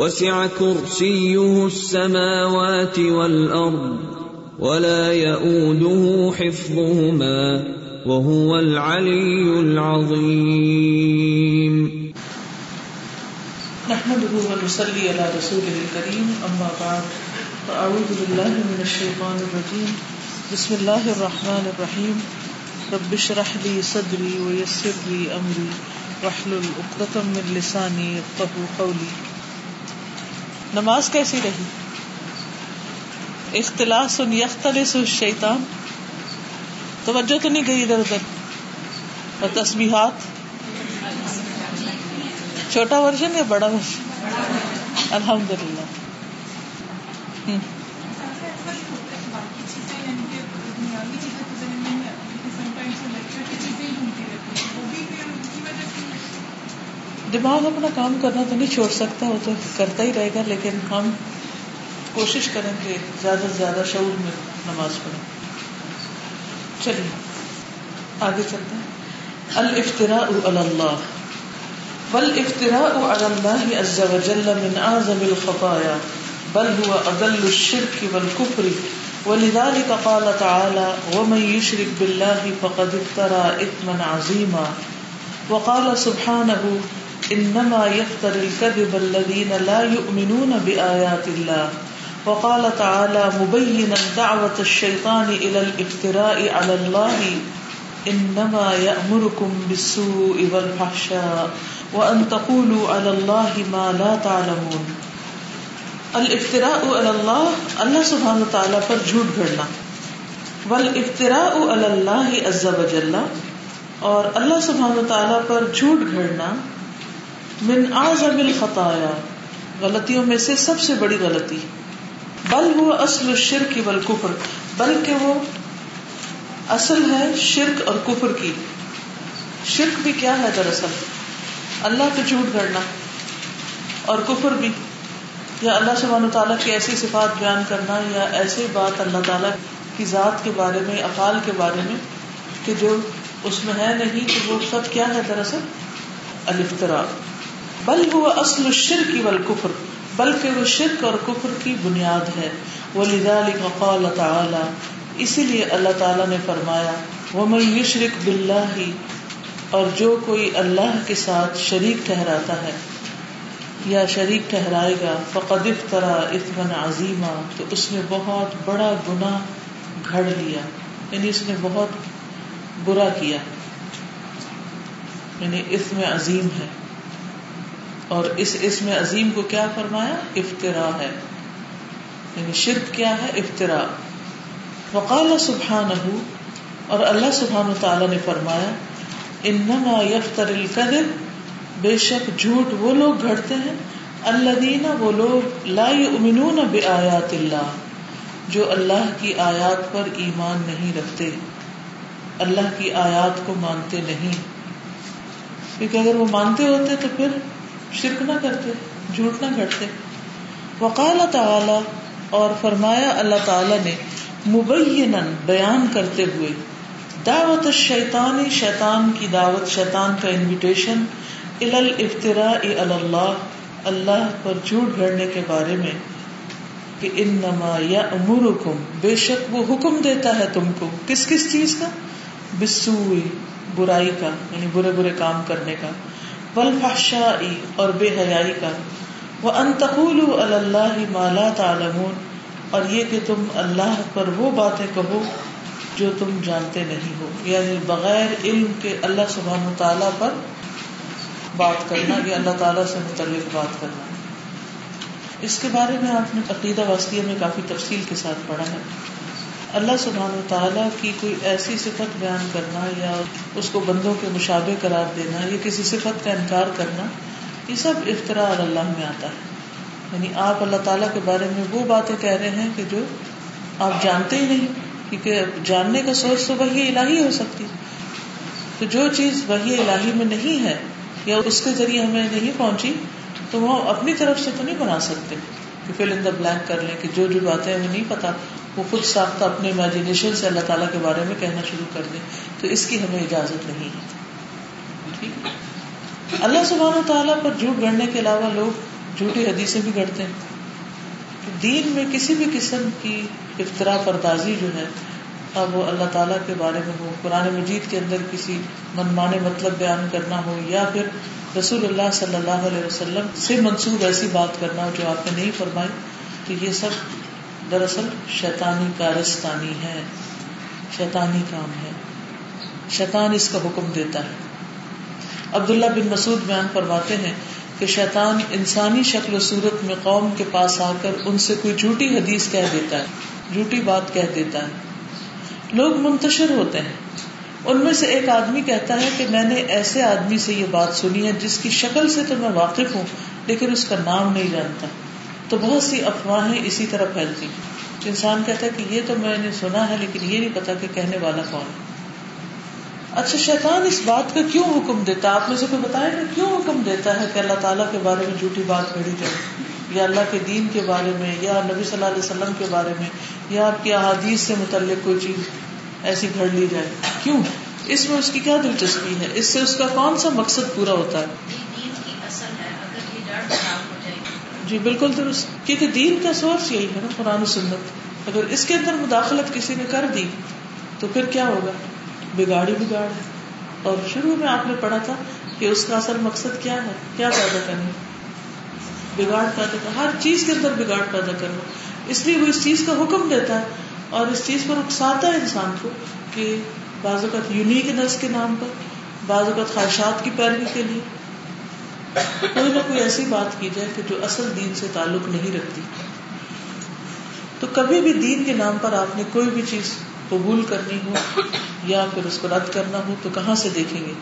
وسع كرسيه السماوات والارض ولا يئوده حفظهما وهو العلي العظيم. نحمده ونصلي على رسوله الكريم اما بعد فاعوذ بالله من الشيطان الرجيم. بسم الله الرحمن الرحيم. رب اشرح لي صدري ويسر لي امري واحلل عقدة من لساني يفقهوا قولي. نماز کیسی رہی؟ اختلاس یختلس شیطان توجہ تو نہیں گئی ادھر ادھر۔ اور تسبیحات؟ چھوٹا ورژن یا بڑا ورژن؟ الحمد للہ دماغ اپنا کام کرنا تو نہیں چھوڑ سکتا، وہ تو کرتا ہی رہے گا، لیکن ہم کوشش کریں کہ زیادہ سے زیادہ شعور میں نماز پڑھیں۔ چلیے، آگے چلتے ہیں۔ الفتراء اللہ۔ والفتراء على الله عز وجل من اعظم الخطايا بل هو اقل الشرك والكفر ولذلك قال تعالى ومن يشرك بالله فقد افترى اثما عظيما وقال سبحانه انما يفتر الكذب الذين لا يؤمنون بآيات الله. وقال تعالى مبينا دعوة الشيطان الى الافتراء على الله. انما يأمركم بالسوء والفحشاء وان تقولوا على الله ما لا تعلمون. الافطراء علی اللہ اللہ سبحانہ تعالی پر جھوٹ گھڑنا والافطراء علی اللہ عز وجل اور اللہ سبحانہ تعالی پر جھوٹ گھڑنا من اعظم الخطايا، غلطیوں میں سے سب سے بڑی غلطی۔ بل وہ اصل الشرک والکفر، بلکہ وہ اصل ہے شرک اور کفر کی۔ شرک بھی کیا ہے دراصل؟ اللہ پہ جھوٹ گھڑنا۔ اور کفر بھی۔ یا اللہ سبحانہ تعالیٰ کی ایسی صفات بیان کرنا یا ایسی بات اللہ تعالیٰ کی ذات کے بارے میں، افعال کے بارے میں کہ جو اس میں ہے نہیں، تو وہ سب کیا ہے دراصل؟ الفترا بل وہ اصل الشرک والکفر بلکہ وہ شرک اور کفر کی بنیاد ہے۔ ولذلک قال تعالی اسی لیے اللہ تعالیٰ نے فرمایا، ومن یشرک باللہ اور جو کوئی اللہ کے ساتھ شریک ٹھہراتا ہے، یا شریک ٹھہرائے گا، فقد افطرا اطمن عظیمہ تو اس نے بہت بڑا گنا گھڑ لیا یعنی اس نے بہت برا کیا۔ یعنی اسم عظیم ہے۔ اور اس اسم عظیم کو کیا فرمایا؟ افطرا ہے۔ یعنی شرک کیا ہے؟ افطرا وقال سبحان اور اللہ سبحان تعالیٰ نے فرمایا، انما یفتر الکذب، بے شک جھوٹ وہ لوگ گھڑتے ہیں، الذین وہ لوگ لا یؤمنون بآیات اللہ، جو اللہ کی آیات پر ایمان نہیں رکھتے۔ اللہ کی آیات کو مانتے نہیں۔ کیونکہ اگر وہ مانتے ہوتے تو پھر شرک نہ کرتے، جھوٹ نہ گھڑتے وقال تعالی، اور فرمایا اللہ تعالی نے مبینن بیان کرتے ہوئے، دعوت شیطانی شیطان کی دعوت، شیطان کا انویٹیشن افطرا اللہ اللہ پر جھوٹ گھڑنے کے بارے میں، کہ ان نما یا امور حکم بے شک وہ حکم دیتا ہے تم کو۔ کس کس چیز کا؟ بسوئی برائی کا یعنی برے برے کام کرنے کا۔ بلفاشا اور بے حیائی کا۔ وہ انتقول اللہ مالا تعلمون۔ اور یہ کہ تم اللہ پر وہ باتیں کہو جو تم جانتے نہیں ہو۔ یعنی بغیر علم کے اللہ سبحان و تعالیٰ پر بات کرنا، یا اللہ تعالیٰ سے متعلق بات کرنا۔ اس کے بارے میں آپ نے عقیدہ واسطیہ میں کافی تفصیل کے ساتھ پڑھا ہے۔ اللہ سبحان و تعالیٰ کی کوئی ایسی صفت بیان کرنا یا اس کو بندوں کے مشابے قرار دینا یا کسی صفت کا انکار کرنا، یہ سب افطرا اللہ میں آتا ہے۔ یعنی آپ اللہ تعالیٰ کے بارے میں وہ باتیں کہہ رہے ہیں کہ جو آپ جانتے ہی نہیں، کیونکہ جاننے کا سورس تو وہی الہی ہو سکتی۔ تو جو چیز وہی الہی میں نہیں ہے یا اس کے ذریعے ہمیں نہیں پہنچی، تو وہ اپنی طرف سے تو نہیں بنا سکتے کہ فل ان دا بلینک کر لیں کہ جو جو باتیں ہمیں نہیں پتا۔ وہ خود ساختہ اپنے امیجنیشن سے اللہ تعالیٰ کے بارے میں کہنا شروع کر دیں تو اس کی ہمیں اجازت نہیں۔ ہے ٹھیک؟ اللہ سبحانہ و تعالیٰ پر جھوٹ گڑنے کے علاوہ لوگ جھوٹی حدیثیں بھی گڑتے ہیں۔ دین میں کسی بھی قسم کی افطرا پردازی جو ہے، اب وہ اللہ تعالیٰ کے بارے میں ہو، قرآن مجید کے اندر کسی منمانے مطلب بیان کرنا ہو، یا پھر رسول اللہ صلی اللہ علیہ وسلم سے منسوخ ایسی بات کرنا ہو جو آپ نے نہیں فرمائی، تو یہ سب دراصل شیطانی کارستانی ہے، شیطانی کام ہے۔ شیطان اس کا حکم دیتا ہے۔ عبداللہ بن مسعود بیان فرماتے ہیں کہ شیطان انسانی شکل و صورت میں قوم کے پاس آ کر ان سے کوئی جھوٹی حدیث کہہ دیتا ہے، جھوٹی بات کہہ دیتا ہے۔ لوگ منتشر ہوتے ہیں۔ ان میں سے ایک آدمی کہتا ہے کہ میں نے ایسے آدمی سے یہ بات سنی ہے جس کی شکل سے تو میں واقف ہوں، لیکن اس کا نام نہیں جانتا۔ تو بہت سی افواہیں اسی طرح پھیلتی انسان کہتا ہے کہ یہ تو میں نے سنا ہے، لیکن یہ نہیں پتا کہ کہنے والا کون ہے۔ اچھا شیطان اس بات کا کیوں حکم دیتا؟ آپ میں سے کوئی بتائے کہ کیوں حکم دیتا ہے کہ اللہ تعالیٰ کے بارے میں جھوٹی بات گھڑی جائے؟ یا اللہ کے دین کے بارے میں، یا نبی صلی اللہ علیہ وسلم کے بارے میں، یا آپ کی احادیث سے متعلق کوئی چیز ایسی گھڑ لی جائے؟ کیوں؟ اس میں اس کی کیا دلچسپی ہے؟ اس سے اس کا کون سا مقصد پورا ہوتا ہے؟ جی بالکل درست۔ کیونکہ دین کا سورس یہی ہے نا، قرآن سنت۔ اگر اس کے اندر مداخلت کسی نے کر دی، تو پھر کیا ہوگا؟ بگاڑی بگاڑ ہے۔ اور شروع میں آپ نے پڑھا تھا کہ اس کا اصل مقصد کیا ہے؟ کیا پیدا کرنا بگاڑ پیدا کرنا۔ ہر چیز کے اندر بگاڑ پیدا کرنا۔ اس لیے وہ اس چیز کا حکم دیتا ہے اور اس چیز پر اکساتا ہے انسان کو کہ بعض اوقات یونیک نس کے نام پر، بعض اوقات خواہشات کی پیروی کے لیے کوئی نہ کوئی ایسی بات کی جائے کہ جو اصل دین سے تعلق نہیں رکھتی، تو کبھی بھی دین کے نام پر آپ نے کوئی بھی چیز قبول کرنی ہو یا پھر اس کو رد کرنا ہو، تو کہاں سے دیکھیں گے؟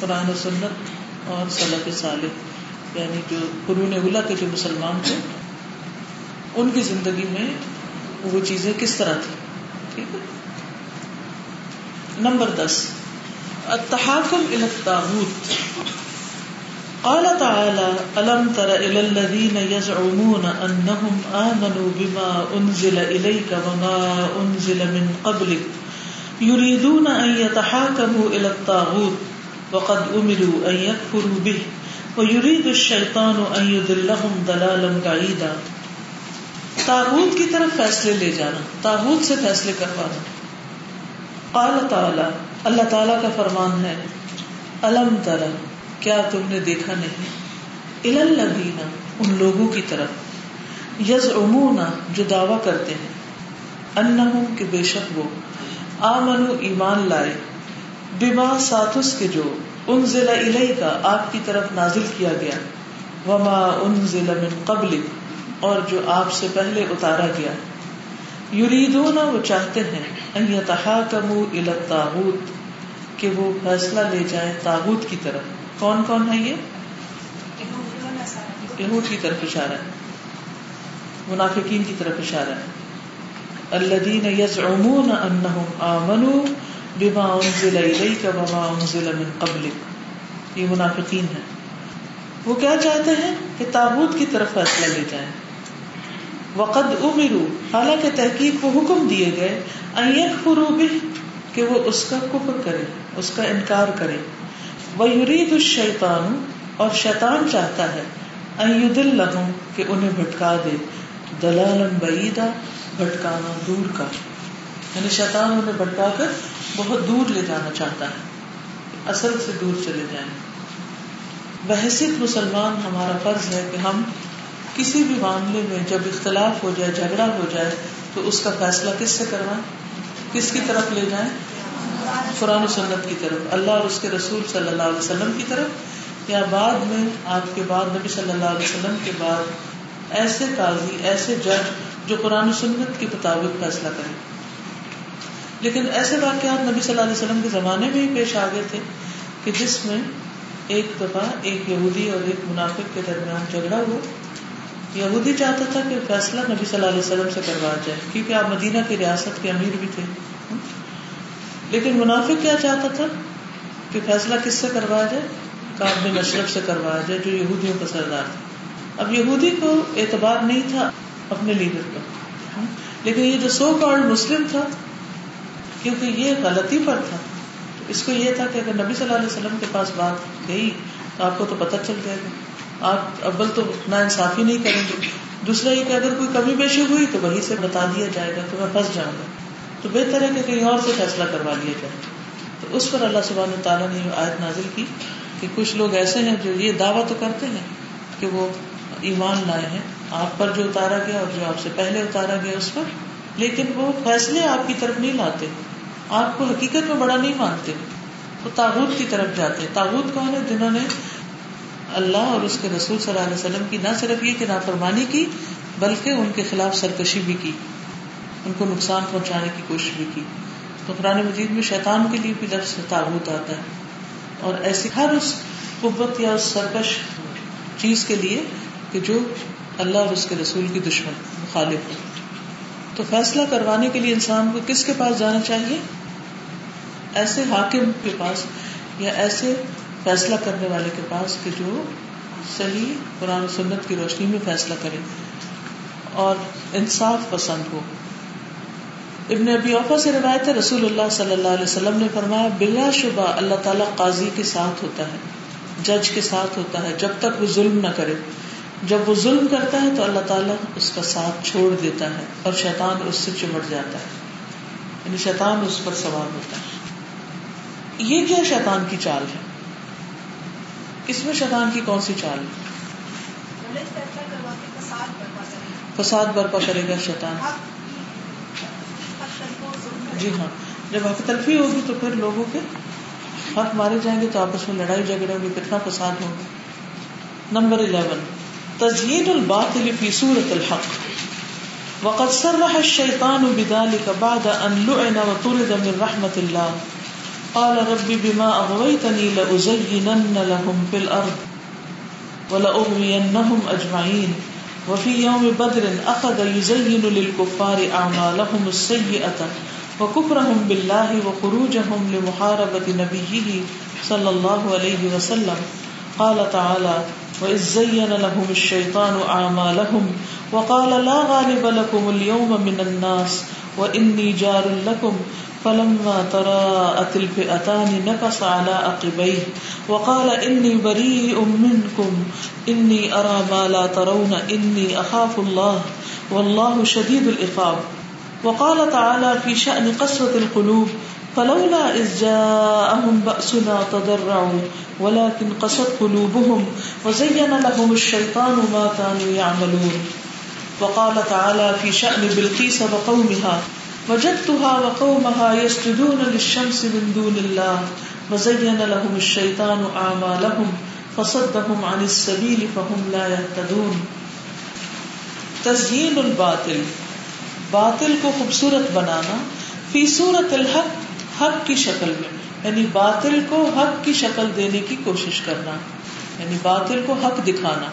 قرآن و سنت اور صلاح صالح یعنی جو قرون اولا کے جو مسلمان تھے، ان کی زندگی میں وہ چیزیں کس طرح تھی ٹھیک ہے؟ نمبر دس۔ التحاکم الى الطاغوت. قال تعالى ألم تر إلى الذين يزعمون أنهم آمنوا بما أنزل إليك وما أنزل من قبلك يريدون أن يتحاكموا إلى الطاغوت، وقد أمروا أن يكفروا به، ويريد الشيطان أن يذلهم ضلالا بعيدا. تاغوت کی طرف فیصلے لے جانا تاغوت سے فیصلے کروانا. قال تعالی اللہ تعالی کا فرمان ہے، الم ترى کیا تم نے دیکھا نہیں؟ الدینہ ان لوگوں کی طرف۔ یز امونا جو دعوی کرتے ہیں۔ ان کے بے شک وہ۔ آمن ایمان لائے۔ بیما ساتس کے جو ان ضلع الہی کا آپ کی طرف نازل کیا گیا۔ وما ان ضلع من قبل اور جو آپ سے پہلے اتارا گیا۔ یریدونا وہ چاہتے ہیں ان یتحاکموا الى الطاغوت، کہ وہ فیصلہ لے جائیں تاغوت کی طرف۔ کون کون ہے یہ؟ یہود کی طرف اشارہ ہے۔ منافقین کی طرف اشارہ ہے۔ الذين يزعمون انهم امنوا بما انزل اليك وما انزل من قبلك یہ منافقین ہیں۔ وہ کیا چاہتے ہیں؟ کہ تابوت کی طرف فیصلہ لے جائیں۔ وقد امروا حالانکہ تحقیق وہ حکم دیے گئے ان يكفروا به، کہ وہ اس کا کفر کرے، اس کا انکار کرے۔ وہ یرید الشیطان اور شیطان چاہتا ہے ایود الحم کہ انہیں بھٹکا دے۔ دلال بعیدا، بھٹکانا دور کا۔ یعنی شیطان انہیں بھٹکا کر بہت دور لے جانا چاہتا ہے۔ اصل سے دور چلے جائیں۔ بحثیت مسلمان ہمارا فرض ہے کہ ہم کسی بھی معاملے میں جب اختلاف ہو جائے، جھگڑا ہو جائے، تو اس کا فیصلہ کس سے کروائیں؟ کس کی طرف لے جائیں؟ قرآن و سنت کی طرف۔ اللہ اور اس کے رسول صلی اللہ علیہ وسلم کی طرف۔ یا بعد میں، آپ کے بعد نبی صلی اللہ علیہ وسلم کے بعد ایسے قاضی، ایسے جج جو قرآن و سنت کے مطابق فیصلہ کریں۔ لیکن ایسے واقعات نبی صلی اللہ علیہ وسلم کے زمانے میں ہی پیش آ گئے تھے کہ جس میں ایک دفعہ ایک یہودی اور ایک منافق کے درمیان جھگڑا ہوا۔ یہودی چاہتا تھا کہ فیصلہ نبی صلی اللہ علیہ وسلم سے کروایا جائے، کیونکہ آپ مدینہ کی ریاست کے امیر بھی تھے۔ لیکن منافق کیا چاہتا تھا؟ کہ فیصلہ کس سے کروایا جائے؟ کاب میں مشرف سے کروایا جائے، جو یہودیوں کا سردار تھا۔ اب یہودی کو اعتبار نہیں تھا اپنے لیڈر کا لیکن یہ جو سو کارڈ مسلم تھا، کیونکہ یہ غلطی پر تھا، اس کو یہ تھا کہ اگر نبی صلی اللہ علیہ وسلم کے پاس بات گئی، تو آپ کو تو پتہ چل جائے گا۔ آپ اول تو نا انصافی نہیں کریں گے۔ دوسرا یہ کہ اگر کوئی کمی بیشی ہوئی تو وہی سے بتا دیا جائے گا تو میں پھنس جاؤں گا۔ تو بہتر ہے کہ کہیں اور سے فیصلہ کروا لیا جائے۔ تو اس پر اللہ سبحانہ تعالیٰ نے آیت نازل کی کہ کچھ لوگ ایسے ہیں جو یہ دعویٰ تو کرتے ہیں کہ وہ ایمان لائے ہیں۔ آپ پر جو اتارا گیا اور جو آپ سے پہلے اتارا گیا اس پر، لیکن وہ فیصلے آپ کی طرف نہیں لاتے۔ آپ کو حقیقت میں بڑا نہیں مانتے۔ وہ تابوت کی طرف جاتے۔ تابوت کون ہے؟ جنہوں نے اللہ اور اس کے رسول صلی اللہ علیہ وسلم کی، نہ صرف یہ کہ نافرمانی کی، بلکہ ان کے خلاف سرکشی بھی کی، ان کو نقصان پہنچانے کی کوشش بھی کی۔ تو قرآن مجید میں شیطان کے لیے بھی لفظ تابوت آتا ہے۔ اور ایسی ہر اس قوت یا اس سرکش چیز کے لیے کہ جو اللہ اور اس کے رسول کی دشمن، مخالف ہو۔ تو فیصلہ کروانے کے لیے انسان کو کس کے پاس جانا چاہیے؟ ایسے حاکم کے پاس یا ایسے فیصلہ کرنے والے کے پاس کہ جو صحیح قرآن سنت کی روشنی میں فیصلہ کرے اور انصاف پسند ہو۔ ابن ابی اوفا سے روایت ہے، رسول اللہ صلی اللہ علیہ وسلم نے فرمایا، بلا شبہ اللہ تعالیٰ قاضی کے ساتھ ہوتا ہے، جج کے ساتھ ہوتا ہے، جب تک وہ ظلم نہ کرے۔ جب وہ ظلم کرتا ہے تو اللہ تعالیٰ اس کا ساتھ چھوڑ دیتا ہے اور شیطان اس سے چمٹ جاتا ہے۔ یعنی شیطان اس پر سوار ہوتا ہے۔ یہ کیا شیطان کی چال ہے؟ اس میں شیطان کی کون سی چال؟ فساد برپا کرے گا شیطان۔ جی ہاں۔ جب حق تلفی ہوگی تو پھر لوگوں کے حق مارے جائیں گے تو آپس میں لڑائی جھگڑے ہوگی۔ کتنا فساد ہوگا۔ Number eleven. تزیین الباطل فی صورت الحق۔ وقد صرح الشیطان بذلك بعد ان لعن وطرد من رحمت اللہ۔ قال رب بما اغويتني لازينن لهم في الارض ولاغوينهم اجمعين وفي يوم بدر اخذ يزين للكفار اعمالهم السيئه وكفرهم بالله وخروجهم لمحاربه نبيه صلى الله عليه وسلم. قال تعالى وإذ زين لهم الشيطان أعمالهم وقال لا غالب لكم اليوم من الناس وإني جار لكم فلما تراءت الفئتان نكص على عقبيه وقال اني بريء منكم اني ارى ما لا ترون اني اخاف الله، والله شديد العقاب. وقال تعالى في شأن قسوة القلوب، فلولا إذ جاءهم بأسنا تضرعوا، ولكن قست قلوبهم، وزين لهم الشيطان ما كانوا يعملون. وقال تعالى في شأن بلقيس وقومها وجدتها وقومها يسجدون للشمس من دون الله وزين لهم الشيطان أعمالهم فصدهم عن السبيل فهم لا يهتدون. تزيين الباطل. باطل کو خوبصورت بنانا فی صورت الحق، حق کی شکل میں یعنی باطل کو حق کی شکل دینے کی کوشش کرنا یعنی باطل کو حق دکھانا،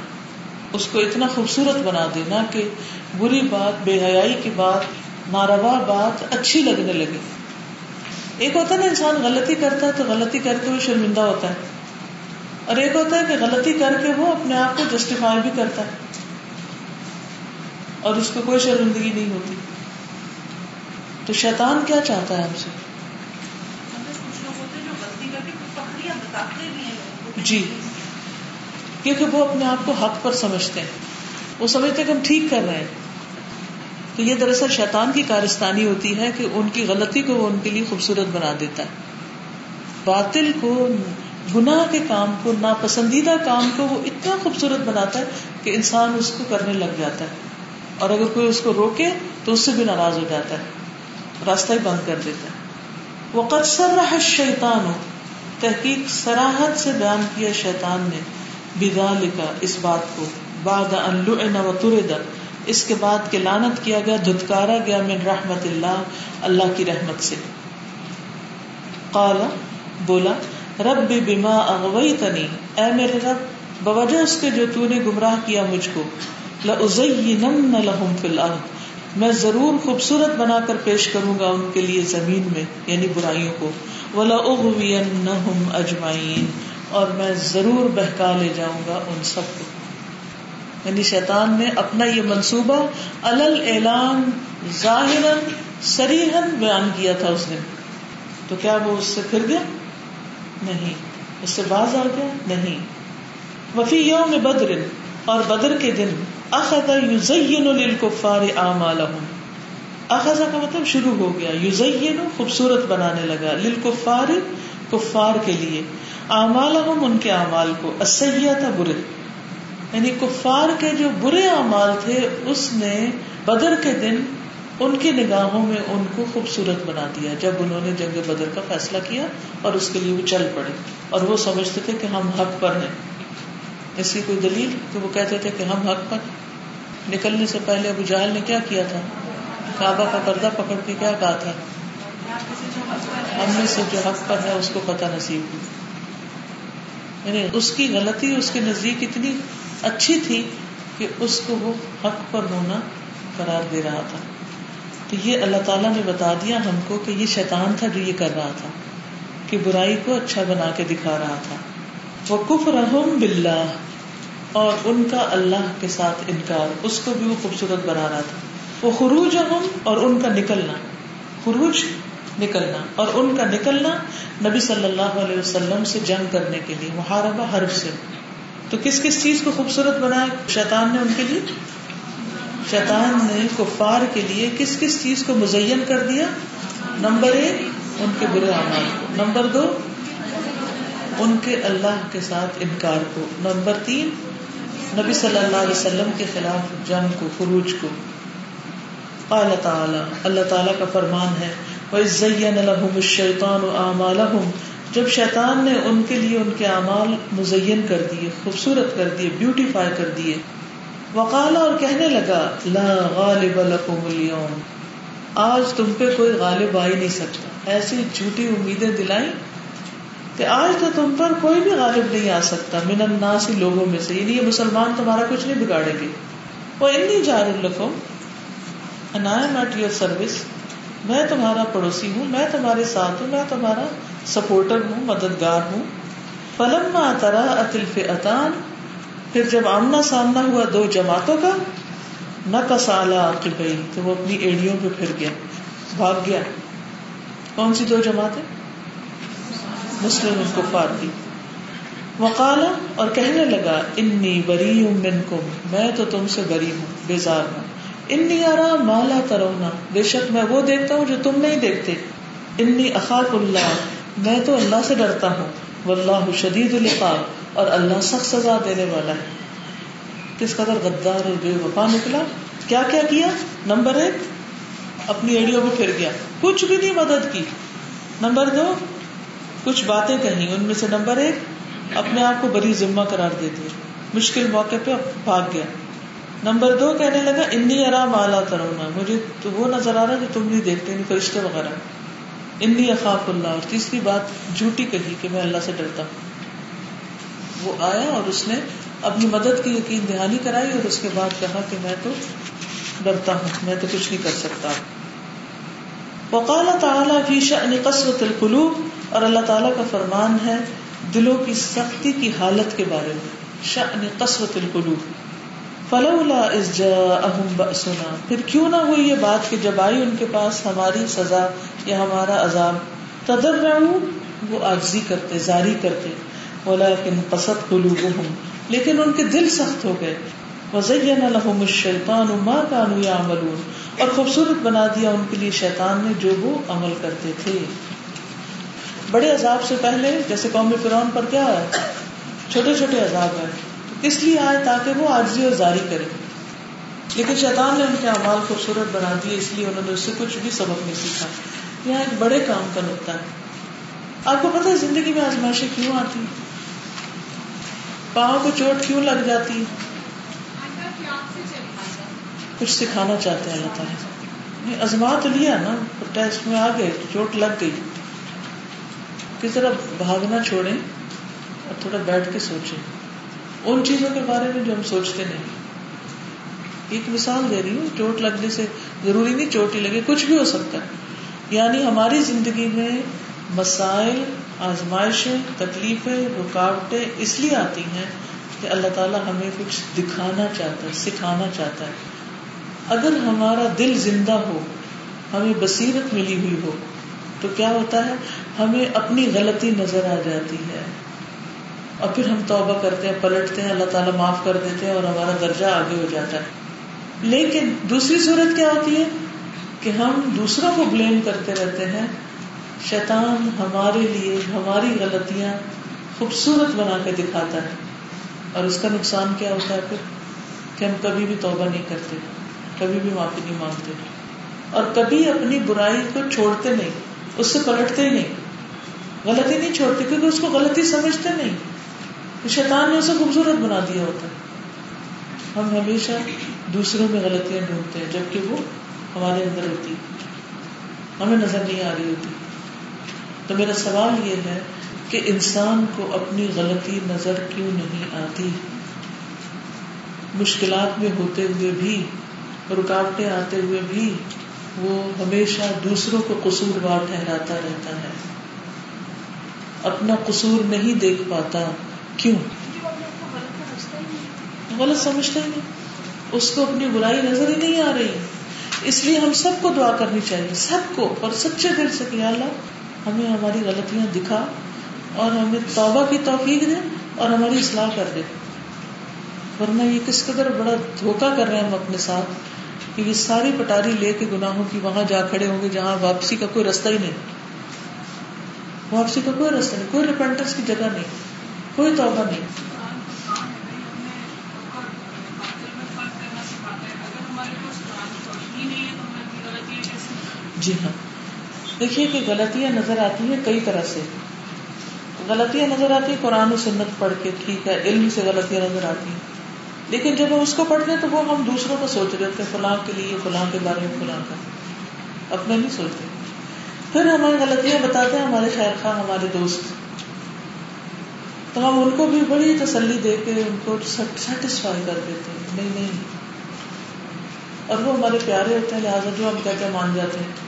اس کو اتنا خوبصورت بنا دینا کہ بری بات، بے حیائی کی بات ناروا بات اچھی لگنے لگے ایک ہوتا ہے نا انسان غلطی کرتا ہے تو غلطی کر کے وہ شرمندہ ہوتا ہے۔ اور ایک ہوتا ہے کہ غلطی کر کے وہ اپنے آپ کو جسٹیفائی بھی کرتا ہے۔ اور اس کو کوئی شرمندگی نہیں ہوتی۔ تو شیطان کیا چاہتا ہے ہم سے؟ جی۔ کیونکہ وہ اپنے آپ کو حق پر سمجھتے ہیں۔ وہ سمجھتے کہ ہم ٹھیک کر رہے ہیں۔ تو یہ دراصل شیطان کی کارستانی ہوتی ہے کہ ان کی غلطی کو وہ ان کے لیے خوبصورت بنا دیتا ہے۔ باطل کو، گناہ کے کام کو، ناپسندیدہ کام کو وہ اتنا خوبصورت بناتا ہے کہ انسان اس کو کرنے لگ جاتا ہے۔ اور اگر کوئی اس کو روکے تو اس سے بھی ناراض ہو جاتا ہے۔ راستہ ہی بند کر دیتا ہے۔ وہ قدسر رہا شیتان ہو تحقیق سراہد سے بیان کیا شیطان نے۔ بدا لکھا اس بات کو۔ بعد ان و تردا اس کے بعد کہ لانت کیا گیا، دھتکارا گیا من رحمت اللہ اللہ کی رحمت سے۔ قالا، بولا، رب بما اغویتنی، اے میرے رب، بوجہ اس کے جو تو نے گمراہ کیا مجھ کو، لأزینن لهم فی الارض۔ میں ضرور خوبصورت بنا کر پیش کروں گا ان کے لیے زمین میں یعنی برائیوں کو۔ وَلَأُغْوِيَنَّهُمْ أَجْمَعِينَ اور میں ضرور بہکا لے جاؤں گا ان سب کو۔ یعنی شیطان نے اپنا یہ منصوبہ الل اعلان ظاہر سریحن بیان کیا تھا اس نے تو کیا وہ اس سے پھر گیا نہیں۔ اس سے باز آ گیا نہیں۔ وفی یوم بدر، اور بدر کے دن اخذ یزین للکفار اعمالهم اخذ کا مطلب شروع ہو گیا۔ یزین خوبصورت بنانے لگا للکفار، کفار کے لیے۔ اعمالهم ان کے اعمال کو۔ السیئات برے۔ یعنی کفار کے جو برے اعمال تھے، اس نے بدر کے دن ان کی نگاہوں میں ان کو خوبصورت بنا دیا، جب انہوں نے جنگ بدر کا فیصلہ کیا اور اس کے لیے وہ چل پڑے۔ اور وہ سمجھتے تھے کہ ہم حق پر ہیں۔ اس کی کوئی دلیل؟ کہ وہ کہتے تھے کہ ہم حق پر۔ نکلنے سے پہلے ابو جہل نے کیا کیا تھا؟ کعبہ کا پردہ پکڑ کے کیا کہا تھا؟ ہم میں سے جو حق پر ہے، اس کو پتہ نصیب یعنی اس کی غلطی، اس کے نزدیک اتنی اچھی تھی کہ اس کو وہ حق پر ہونا قرار دے رہا تھا۔ تو یہ اللہ تعالیٰ نے بتا دیا ہم کو کہ یہ شیطان تھا جو یہ کر رہا تھا، کہ برائی کو اچھا بنا کے دکھا رہا تھا۔ وہ کف رحم بلّہ اور ان کا اللہ کے ساتھ انکار، اس کو بھی وہ خوبصورت بنا رہا تھا۔ وہ خروج ہم اور ان کا نکلنا۔ خروج، نکلنا۔ اور ان کا نکلنا نبی صلی اللہ علیہ وسلم سے جنگ کرنے کے لیے، محاربہ حرف سے۔ تو کس کس چیز کو خوبصورت بنایا شیطان نے ان کے لیے؟ شیطان نے کفار کے لیے کس کس چیز کو مزین کر دیا؟ نمبر ایک، ان کے برے اعمال کو۔ نمبر دو، ان کے اللہ کے ساتھ انکار کو۔ نمبر تین، نبی صلی اللہ علیہ وسلم کے خلاف جنگ کو، خروج کو۔ قال تعالی، اللہ تعالیٰ کا فرمان ہے، وَإِذْ لَهُمُ الشَّيْطَانُ أَعْمَالَهُمْ جب شیطان نے ان کے لیے ان کے اعمال مزین کر دیے، خوبصورت کر دیے بیوٹیفائی کر دیے، وقالا اور کہنے لگا، لا غالب لکم اليوم۔ آج تم پہ کوئی غالب آ ہی نہیں سکتا۔ ایسی جھوٹی امیدیں دلائی کہ آج تو تم پر کوئی بھی غالب نہیں آ سکتا۔ من الناس لوگوں میں سے یعنی یہ مسلمان تمہارا کچھ نہیں بگاڑے گے۔ وہ انی جار الکم and I am at your service میں تمہارا پڑوسی ہوں، میں تمہارے ساتھ ہوں، میں تمہارا سپورٹر ہوں، مددگار ہوں۔ فلم ترا اتلف اتان پھر جب آمنا سامنا ہوا دو جماعتوں کا نہ کسالا عقبئی تو وہ اپنی ایڑیوں پہ پھر گیا، بھاگ گیا۔ کون سی دو جماعتیں؟ مسلم کفار کی۔ وقالا اور کہنے لگا، انی بری منکم، میں تو تم سے بری ہوں، بیزار ہوں۔ انی آرا مالا ترونا بے شک میں وہ دیکھتا ہوں جو تم نہیں دیکھتے۔ انی اخاف اللہ میں تو اللہ سے ڈرتا ہوں۔ واللہ شدید العقاب اور اللہ سخت سزا دینے والا ہے۔ کس قدر غدار اور بے وفا نکلا۔ کیا کیا کیا؟ نمبر ایک، اپنی ایڑیوں میں پھر گیا۔ کچھ بھی نہیں مدد کی۔ نمبر دو، کچھ باتیں کہیں۔ ان میں سے نمبر ایک، اپنے آپ کو بڑی ذمہ قرار دے دیا مشکل موقع پہ بھاگ گیا۔ نمبر دو، کہنے لگا انی ارام اعلیٰ ترونا مجھے تو وہ نظر آ رہا جو تم نہیں دیکھتے نہیں فرشتے وغیرہ۔ انی اخاف اللہ اور تیسری بات جھوٹی کہی کہ میں اللہ سے ڈرتا ہوں۔ وہ آیا اور اس نے اپنی مدد کی یقین دہانی کرائی اور اس کے بعد کہا کہ میں تو ڈرتا ہوں، میں تو کچھ نہیں کر سکتا۔ وقال تعالیٰ فی شأن قسوة القلوب، اور اللہ تعالیٰ کا فرمان ہے دلوں کی سختی کی حالت کے بارے میں، شأن قسوة القلوب۔ فلولا اس جا اہم بأسنا۔ پھر کیوں نہ ہوئی یہ بات کہ جب آئی ان کے پاس ہماری سزا یا ہمارا عذاب تدر وہ آجزی کرتے، زاری کرتے۔ ولیکن قصد قلوبهم۔ لیکن ان کے دل سخت ہو گئے۔ وزین لهم الشیطان ما كانوا يعملون۔ اور خوبصورت بنا دیا ان کے لیے شیطان نے جو وہ عمل کرتے تھے۔ بڑے عذاب سے پہلے، جیسے قوم فرعون پر کیا ہے؟ چھوٹے چھوٹے عذاب ہیں۔ اس لیے آئے تاکہ وہ آرزی اور جاری کرے۔ لیکن شیطان نے ان کے اعمال خوبصورت بنا دیے، اس لیے انہوں نے اس سے کچھ بھی سبق نہیں سیکھا۔ یہاں ایک بڑے کام کا نقطہ ہے۔ آپ کو پتا ہے زندگی میں آزمائشیں کیوں آتی؟ پاؤں کو چوٹ کیوں لگ جاتی؟ کچھ سکھانا چاہتے ہیں اللہ تعالیٰ۔ ازما تو لیا نا ٹیسٹ میں آ گئے، چوٹ لگ گئی۔ کس طرح بھاگنا چھوڑیں اور تھوڑا بیٹھ کے سوچیں۔ ان چیزوں کے بارے میں جو ہم سوچتے نہیں ایک مثال دے رہی ہوں، چوٹ لگنے سے ضروری نہیں چوٹ ہی لگے، کچھ بھی ہو سکتا ہے۔ یعنی ہماری زندگی میں مسائل، آزمائشیں، تکلیفیں، رکاوٹیں اس لیے آتی ہیں کہ اللہ تعالیٰ ہمیں کچھ دکھانا چاہتا ہے، سکھانا چاہتا ہے۔ اگر ہمارا دل زندہ ہو، ہمیں بصیرت ملی ہوئی ہو، تو کیا ہوتا ہے؟ ہمیں اپنی غلطی نظر آ جاتی ہے۔ اور پھر ہم توبہ کرتے ہیں، پلٹتے ہیں، اللہ تعالیٰ معاف کر دیتے ہیں اور ہمارا درجہ آگے ہو جاتا ہے۔ لیکن دوسری صورت کیا ہوتی ہے؟ کہ ہم دوسروں کو بلیم کرتے رہتے ہیں۔ شیطان ہمارے لیے ہماری غلطیاں خوبصورت بنا کے دکھاتا ہے۔ اور اس کا نقصان کیا ہوتا ہے پھر؟ کہ ہم کبھی بھی توبہ نہیں کرتے، کبھی بھی معافی نہیں مانگتے۔ اور کبھی اپنی برائی کو چھوڑتے نہیں، اس سے پلٹتے نہیں۔ غلطی نہیں چھوڑتے، کیونکہ اس کو غلطی سمجھتے نہیں۔ شیطان نے اسے خوبصورت بنا دیا ہوتا ہے۔ ہم ہمیشہ دوسروں میں غلطیاں ڈھونڈتے ہیں، جبکہ وہ ہمارے اندر ہوتی ہمیں نظر نہیں آ رہی ہوتی۔ تو میرا سوال یہ ہے کہ انسان کو اپنی غلطی نظر کیوں نہیں آتی؟ مشکلات میں ہوتے ہوئے بھی، رکاوٹیں آتے ہوئے بھی وہ ہمیشہ دوسروں کو قصور وار ٹھہراتا رہتا ہے۔ اپنا قصور نہیں دیکھ پاتا کیوں؟ غلط سمجھتا ہی نہیں اس کو اپنی برائی نظر ہی نہیں آ رہی۔ اس لیے ہم سب کو دعا کرنی چاہیے۔ سب کو اور سچے دل سے کہ اللہ، ہمیں ہماری غلطیاں دکھا اور ہمیں توبہ کی توفیق دے اور ہماری اصلاح کر دے۔ ورنہ یہ کس قدر بڑا دھوکا کر رہے ہیں ہم اپنے ساتھ کہ یہ ساری پٹاری لے کے گناہوں کی وہاں جا کھڑے ہوں گے جہاں واپسی کا کوئی رستہ ہی نہیں۔ واپسی کا کوئی رستہ نہیں، کوئی ریپینٹنس کی جگہ نہیں۔ کوئی توبہ نہیں۔ جی ہاں۔ دیکھیے کہ غلطیاں نظر آتی ہیں کئی طرح سے۔ غلطیاں نظر آتی ہیں، قرآن و سنت پڑھ کے، ٹھیک ہے، علم سے غلطیاں نظر آتی ہیں۔ لیکن جب ہم اس کو پڑھتے ہیں تو وہ ہم دوسروں کو سوچ رہے تھے فلاں کے لیے، فلاں کے بارے میں، فلاں کا۔ اپنے نہیں سوچتے۔ پھر ہماری غلطیاں بتاتے ہیں، ہمارے خیر خواہ ہمارے دوست۔ تو ہم ان کو بھی بڑی تسلی دے کے ان کو سیٹسفائی کر دیتے ہیں۔ نہیں نہیں۔ اور وہ ہمارے پیارے ہوتے ہیں، لہٰذا جو ہم کہتے ہیں مان جاتے ہیں۔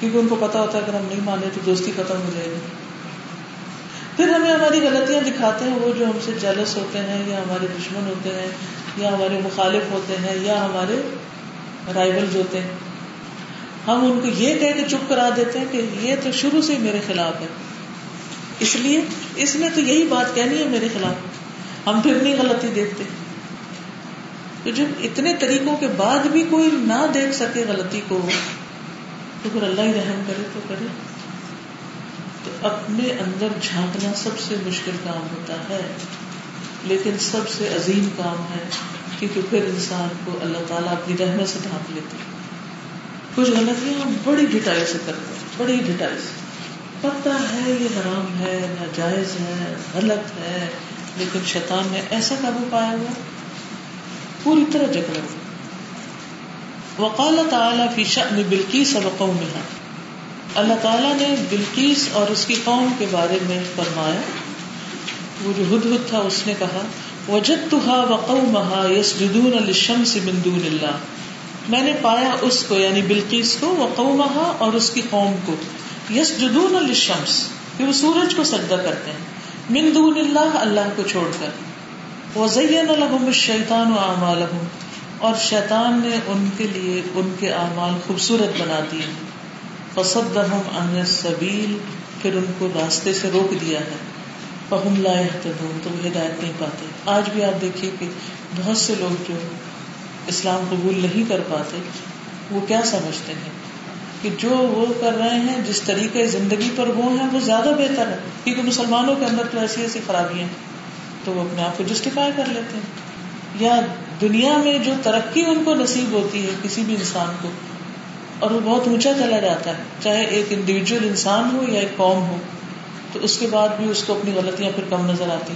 کیونکہ ان کو پتا ہوتا ہے اگر ہم نہیں مانے تو دوستی ختم ہو جائے گی۔ پھر ہمیں ہماری غلطیاں دکھاتے ہیں، وہ جو ہم سے جلس ہوتے ہیں، یا ہمارے دشمن ہوتے ہیں، یا ہمارے مخالف ہوتے ہیں، یا ہمارے رائبلز ہوتے ہیں۔ ہم ان کو یہ کہہ کے چپ کرا دیتے ہیں کہ یہ تو شروع سے ہی میرے خلاف ہے۔ اس لیے اس نے تو یہی بات کہنی ہے میرے خلاف۔ ہم پھر نہیں غلطی دیکھتے۔ تو جب اتنے طریقوں کے بعد بھی کوئی نہ دیکھ سکے غلطی کو، تو پھر اللہ ہی رحم کرے تو کرے۔ تو اپنے اندر جھانکنا سب سے مشکل کام ہوتا ہے۔ لیکن سب سے عظیم کام ہے کیونکہ پھر انسان کو اللہ تعالیٰ اپنی رحمت سے ڈھانپ لیتے۔ کچھ غلطیاں ہم بڑی ڈٹائی سے کرتے بڑی ڈٹائی سے۔ پتا ہے یہ حرام ہے، ناجائز ہے، غلط ہے، لیکن شیطان نے ایسا قابو پایا ہوا۔ پوری طرح جکڑا ہوا وقال تعالیٰ فی شأن بلقیس و قومها۔ اللہ تعالیٰ نے بلقیس اور اس کی قوم کے بارے میں فرمایا۔ وہ جو ہد ہد تھا، اس نے کہا، وجدتها وقومها يسجدون للشمس من دون اللہ۔ میں نے پایا اس کو یعنی بلقیس کو وقومها اور اس کی قوم کو۔ يسجدون للشمس، کہ وہ سورج کو سجدہ کرتے ہیں۔ من دون اللہ اللہ کو چھوڑ کر۔ وزین لهم الشیطان اعمالهم اور شیطان نے ان کے لیے ان کے اعمال خوبصورت بنا دیے۔ فسد ان سبیل پھر ان کو راستے سے روک دیا ہے۔ پہم لائے تو وہ ہدایت نہیں پاتے۔ آج بھی آپ دیکھیے کہ بہت سے لوگ جو اسلام قبول نہیں کر پاتے، وہ کیا سمجھتے ہیں؟ کہ جو وہ کر رہے ہیں، جس طریقے زندگی پر وہ ہیں، وہ زیادہ بہتر ہے۔ کیونکہ مسلمانوں کے اندر تو ایسی ایسی خرابیاں تو وہ اپنے آپ کو جسٹیفائی کر لیتے ہیں۔ یا دنیا میں جو ترقی ان کو نصیب ہوتی ہے، کسی بھی انسان کو، اور وہ بہت اونچا چلا جاتا ہے، چاہے ایک انڈیویجل انسان ہو یا ایک قوم ہو، تو اس کے بعد بھی اس کو اپنی غلطیاں پھر کم نظر آتی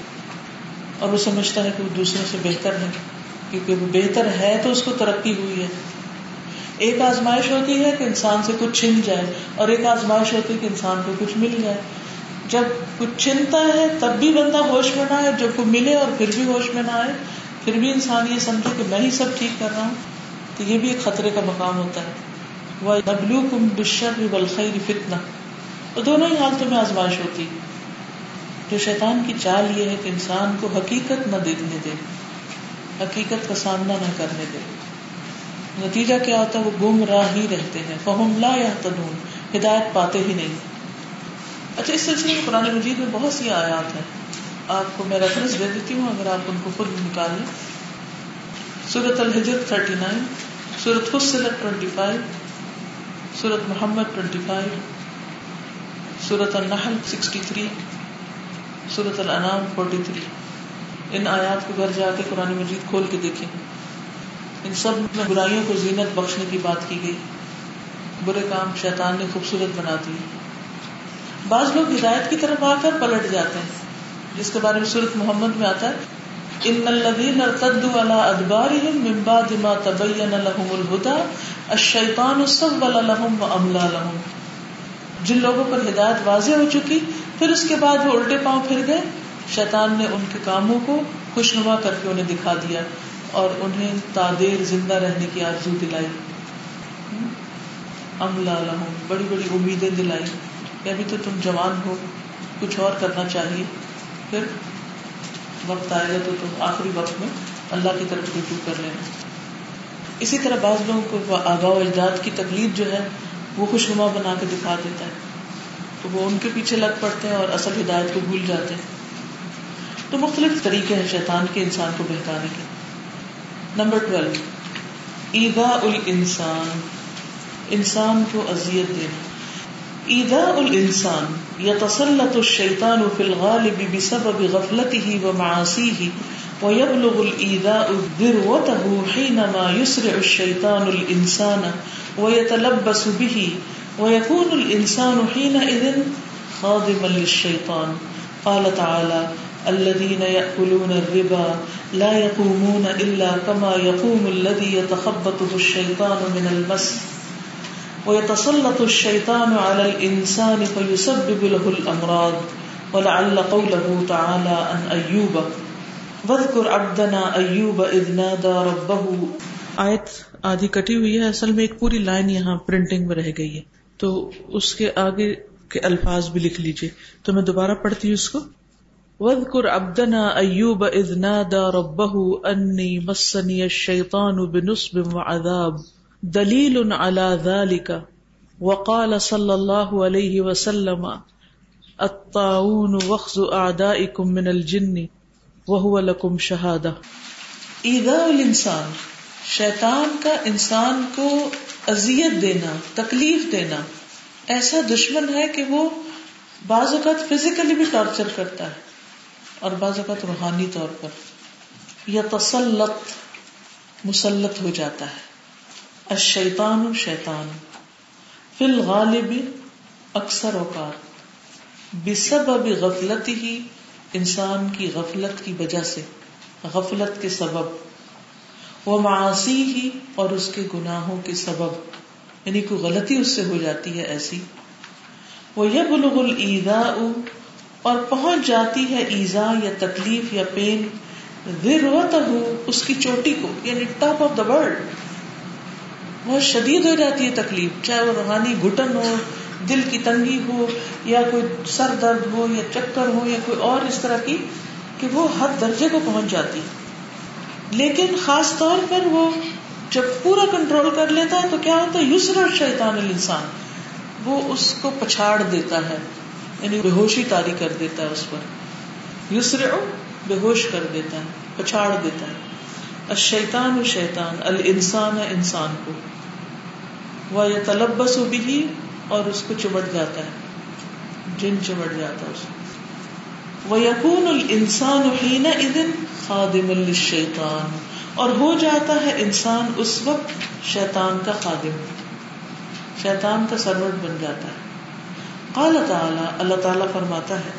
اور وہ سمجھتا ہے کہ وہ دوسروں سے بہتر ہے کیونکہ وہ بہتر ہے تو اس کو ترقی ہوئی ہے۔ ایک آزمائش ہوتی ہے کہ انسان سے کچھ چھن جائے اور ایک آزمائش ہوتی ہے کہ انسان کو کچھ مل جائے۔ جب کچھ چنتا ہے تب بھی بندہ ہوش میں نہ آئے، جب کو ملے اور پھر بھی ہوش میں نہ آئے، پھر بھی انسان یہ سمجھے کہ میں ہی سب ٹھیک کر رہا ہوں، تو یہ بھی ایک خطرے کا مقام ہوتا ہے۔ وہ نبلو کم بشر بلخیر فتنا اور دونوں ہی حالتوں میں آزمائش ہوتی جو شیطان کی چال یہ ہے کہ انسان کو حقیقت نہ دیکھنے دے، حقیقت کا سامنا نہ کرنے دے۔ نتیجہ کیا ہوتا ہے؟ وہ گم راہ ہی رہتے ہیں۔ فہم لا یا تدون ہدایت پاتے ہی نہیں۔ اچھا اس سلسلے میں قرآن مجید میں بہت سی آیات ہیں۔ آپ کو میں ریفرنس دے دیتی ہوں، اگر آپ ان کو خود نکال لیں سورت الحجر تھرٹی نائن سورت حسلت ٹوینٹی فائیو سورت محمد ٹوینٹی فائیو سورت النحل سکسٹی تھری سورت الانام فورٹی تھری۔ ان آیات کو گھر جا کے قرآن مجید کھول کے دیکھیں۔ ان سب میں برائیوں کو زینت بخشنے کی بات کی گئی۔ برے کام شیطان نے خوبصورت بنا دی بعض لوگ ہدایت کی طرف آ کر پلٹ جاتے ہیں۔ جس کے بارے میں صورت محمد میں آتا ہے، ان الذين ارتدوا على ادبارهم من بعد ما تبين لهم الهدى الشيطان سول لهم واملا لهم. جن لوگوں پر ہدایت واضح ہو چکی، پھر اس کے بعد وہ الٹے پاؤں پھر گئے۔ شیطان نے ان کے کاموں کو خوشنما کر کے انہیں دکھا دیا۔ اور انہیں تادیر زندہ رہنے کی آرزو دلائی۔ املا لہم، بڑی بڑی امیدیں دلائی۔ کہ ابھی تو تم جوان ہو، کچھ اور کرنا چاہیے۔ پھر وقت آئے گا تو تم آخری وقت میں اللہ کی طرف رجوع کر لینا۔ اسی طرح بعض لوگوں کو آگا و اجداد کی تکلیف جو ہے، وہ خوشنما بنا کے دکھا دیتا ہے۔ تو وہ ان کے پیچھے لگ پڑتے ہیں اور اصل ہدایت کو بھول جاتے ہیں۔ تو مختلف طریقے ہیں شیطان کے انسان کو بہکانے کے۔ نمبر ٹویلو ایدا ال انسان کو ازیت دینا۔ ایدا ال انسان یا تسلط الشیطان فی الغالب بسبب غفلته ومعاصیه ويبلغ الإيذاء ذروته حينما يسرع الشيطان الإنسان ويتلبس به ويكون الإنسان حينئذ خادما للشيطان قال تعالى الذين يأكلون الربا لا يقومون إلا كما يقوم الذي يتخبطه الشيطان من المس ويتسلط الشيطان على الإنسان فيسبب له الأمراض ولعل قوله تعالى عن أيوب واذكر عبدنا أيوب إذ نادى ربه آیت آدھی کٹی ہوئی ہے، اصل میں ایک پوری لائن یہاں پرنٹنگ میں رہ گئی ہے۔ تو اس کے آگے کے الفاظ بھی لکھ لیجیے۔ تو میں دوبارہ پڑھتی ہوں اس کو۔ وَذْكُرْ عَبْدَنَا أَيُّوبَ إِذْ نَادَى رَبَّهُ أَنِّي مَسَّنِيَ الشَّيْطَانُ بِنُصْبٍ وَعَذَابٍ دَلِيلٌ عَلَى ذَلِكَ. وَقَالَ صَلَّى اللَّهُ عَلَيْهِ وَسَلَّمَ، الطَّاعُونُ وَخْزُ أَعْدَائِكُم مِّنَ الْجِنِّ، وَهُوَ لَكُمْ شَهَادَةٌ. ایذاء الانسان شیطان کا انسان کو اذیت دینا، تکلیف دینا، ایسا دشمن ہے کہ وہ بعض اوقات فزیکلی بھی ٹارچر کرتا ہے۔ اور بعض اوقات روحانی طور پر یا تسلط، مسلط ہو جاتا ہے۔ الشیطان شیطان۔ فی الغالب اکثر اوقات بسبب غفلتی ہی انسان کی غفلت کی وجہ سے، غفلت کے سبب۔ وہ معاشی ہی اور اس کے گناہوں کے سبب۔ یعنی کوئی غلطی اس سے ہو جاتی ہے ایسی۔ وہ یہ بلغ الدا اور پہنچ جاتی ہے ایزا یا تکلیف یا پین اس کی چوٹی کو یعنی ٹاپ آف دا ورلڈ بہت شدید ہو جاتی ہے تکلیف، چاہے وہ روحانی گٹن ہو، دل کی تنگی ہو، یا کوئی سر درد ہو، یا چکر ہو، یا کوئی اور اس طرح کی، کہ وہ حد درجے کو پہنچ جاتی. لیکن خاص طور پر وہ جب پورا کنٹرول کر لیتا ہے تو کیا ہوتا ہے؟ یسر شیطان الانسان، وہ اس کو پچھاڑ دیتا ہے۔ یعنی بے ہوشی تاری کر دیتا ہے اس پر۔ یسر بے ہوش کر دیتا ہے، پچھاڑ دیتا ہے۔ الشیطان و شیطان، الانسان انسان کو۔ وہ یہ تلبس بھی اور اس کو چمٹ جاتا ہے۔ جن چمٹ جاتا ہے اس کو۔ وہ یقون الانسان حین اذن خادم الشیطان اور ہو جاتا ہے انسان اس وقت شیطان کا خادم۔ شیطان کا سرور بن جاتا ہے۔ قال تعالی، اللہ تعالیٰ فرماتا ہے،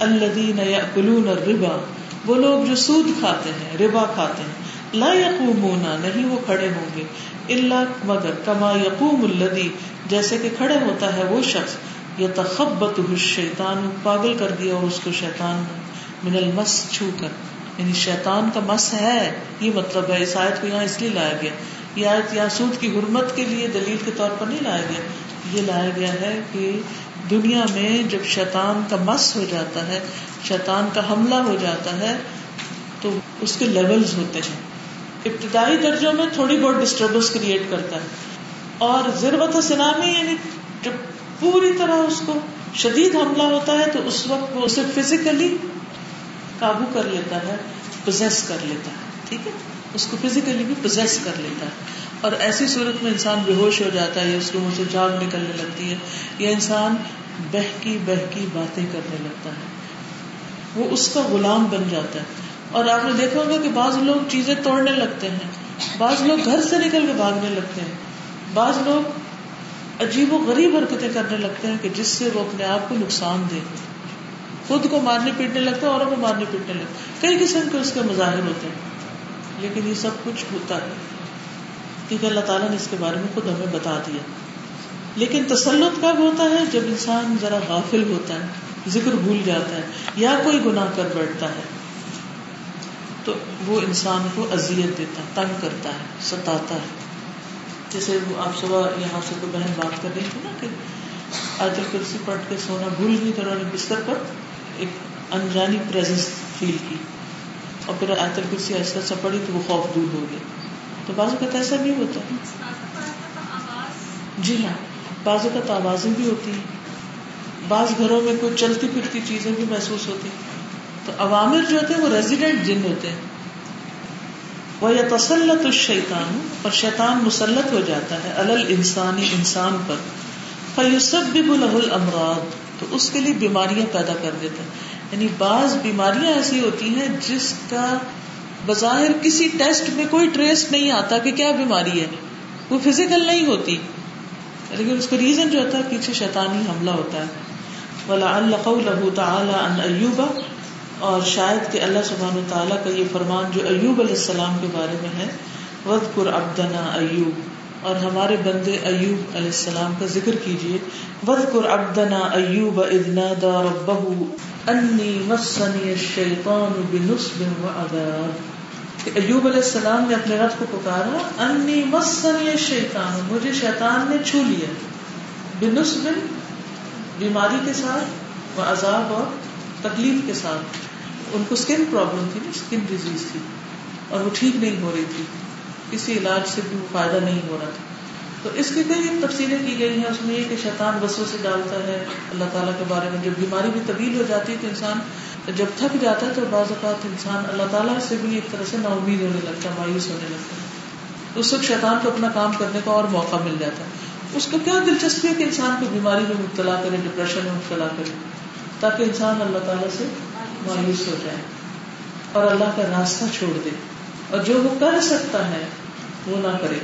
الذین یأکلون الربا، وہ لوگ جو سود کھاتے ہیں، ربا کھاتے ہیں، لا یقومون، نہیں وہ کھڑے ہوں گے، الا مگر کما یقوم الذی، جیسے کہ کھڑے ہوتا ہے وہ شخص، یتخبطہ الشیطان، پاگل کر دیا اور اس کو شیطان من المس چھو کر۔ یعنی شیطان کا مس ہے، یہ مطلب ہے، اس آیت کو یہاں اس لیے لایا گیا۔ یہ آیت یہاں سود کی حرمت کے لیے دلیل کے طور پر نہیں لایا گیا۔ یہ لایا گیا ہے کہ دنیا میں جب شیطان کا مس ہو جاتا ہے، شیطان کا حملہ ہو جاتا ہے، تو اس کے لیولز ہوتے ہیں۔ ابتدائی درجوں میں تھوڑی بہت ڈسٹربنس کریٹ کرتا ہے۔ اور ضرورت سنامی یعنی جب پوری طرح اس کو شدید حملہ ہوتا ہے، تو اس وقت وہ اسے فزیکلی قابو کر لیتا ہے پوزیس کر لیتا ہے۔ ٹھیک ہے؟ اس کو فزیکلی بھی پوزیس کر لیتا ہے۔ اور ایسی صورت میں انسان بے ہوش ہو جاتا ہے یا اس کو منہ سے جاگ نکلنے لگتی ہے، یا انسان بہکی بہکی باتیں کرنے لگتا ہے۔ وہ اس کا غلام بن جاتا ہے۔ اور آپ نے دیکھا ہوگا کہ بعض لوگ چیزیں توڑنے لگتے ہیں۔ بعض لوگ گھر سے نکل کے بھاگنے لگتے ہیں۔ بعض لوگ عجیب و غریب حرکتیں کرنے لگتے ہیں کہ جس سے وہ اپنے آپ کو نقصان دے خود کو مارنے پیٹنے لگتا ہے اوروں کو مارنے پیٹنے لگتا کئی قسم کے اس کے مظاہر ہوتے ہیں۔ لیکن یہ سب کچھ ہوتا ہے۔ کیونکہ اللہ تعالیٰ نے اس کے بارے میں خود ہمیں بتا دیا۔ لیکن تسلط کب ہوتا ہے؟ جب انسان ذرا غافل ہوتا ہے ذکر بھول جاتا ہے یا کوئی گناہ کر بیٹھتا ہے تو وہ انسان کو اذیت دیتا ہے تنگ کرتا ہے ستاتا ہے۔ جیسے وہ آپ صبح یہاں سے کوئی بہن بات کر رہی تھی نا کہ آج کرسی پڑھ کے سونا بھول گئی تو انہوں نے بستر پر ایک انجانی فیل کی۔ اور پھر آیت الکرسی ایسا ایسا پڑی تو وہ خوف دور ہو گیا۔ تو بعض اوقات ایسا بھی ہوتا ہے۔ جی ہاں۔ بعض اوقات آوازیں بھی ہوتی ہیں بعض گھروں میں کوئی چلتی پھرتی چیزیں بھی محسوس ہوتی۔ تو عوامر جو ہوتے ہیں وہ ریزیڈینٹ جن ہوتے ہیں۔ وہ یا تسلط الشیطان، اور شیطان مسلط ہو جاتا ہے الل انسانی انسان پر۔ فیوسب بھی بلح الامراض، تو اس کے لیے بیماریاں پیدا کر دیتے ہیں یعنی بعض بیماریاں ایسی ہوتی ہیں جس کا بظاہر کسی ٹیسٹ میں کوئی ٹریس نہیں آتا کہ کیا بیماری ہے۔ وہ فزیکل نہیں ہوتی۔ لیکن اس کا ریزن جو ہوتا ہے، پیچھے شیطانی حملہ ہوتا ہے۔ ولا اللہ تعالی ان ایوبا اور شاید کہ اللہ سبحان تعالیٰ کا یہ فرمان جو ایوب علیہ السلام کے بارے میں ہے ود قر ابدنا ایوب، اور ہمارے بندے ایوب علیہ السلام کا ذکر کیجیے ود قر ابدنا ایوب ادنا دا ربہ انی مسنی الشیطان بنصب و عذاب ایوب علیہ السلام نے اپنے رب کو پکارا، انی مسنی الشیطان مجھے شیطان نے چھو لیا۔ بنصب بیماری کے ساتھ و عذاب اور تکلیف کے ساتھ۔ ان کو اسکن پرابلم تھی نا اسکن ڈیزیز تھی۔ اور وہ ٹھیک نہیں ہو رہی تھی۔ کسی علاج سے بھی وہ فائدہ نہیں ہو رہا تھا۔ تو اس کی کئی تفصیلیں کی گئی ہیں، اس میں یہ کہ شیطان بسوں سے ڈالتا ہے۔ اللہ تعالیٰ کے بارے میں جب بیماری بھی طویل ہو جاتی ہے تو انسان جب تھک جاتا ہے تو بعض اوقات انسان اللہ تعالیٰ سے بھی ایک طرح سے نا امید ہونے لگتا ہے، مایوس ہونے لگتا ہے۔ اس وقت شیطان کو اپنا کام کرنے کا اور موقع مل جاتا ہے۔ اس کو کیا دلچسپی ہے کہ انسان کو بیماری میں مبتلا کرے ڈپریشن میں مبتلا کرے، تاکہ انسان اللہ تعالیٰ سے مایوس ہو جائے اور اللہ کا راستہ چھوڑ دے۔ اور جو وہ کر سکتا ہے، وہ نہ کرے۔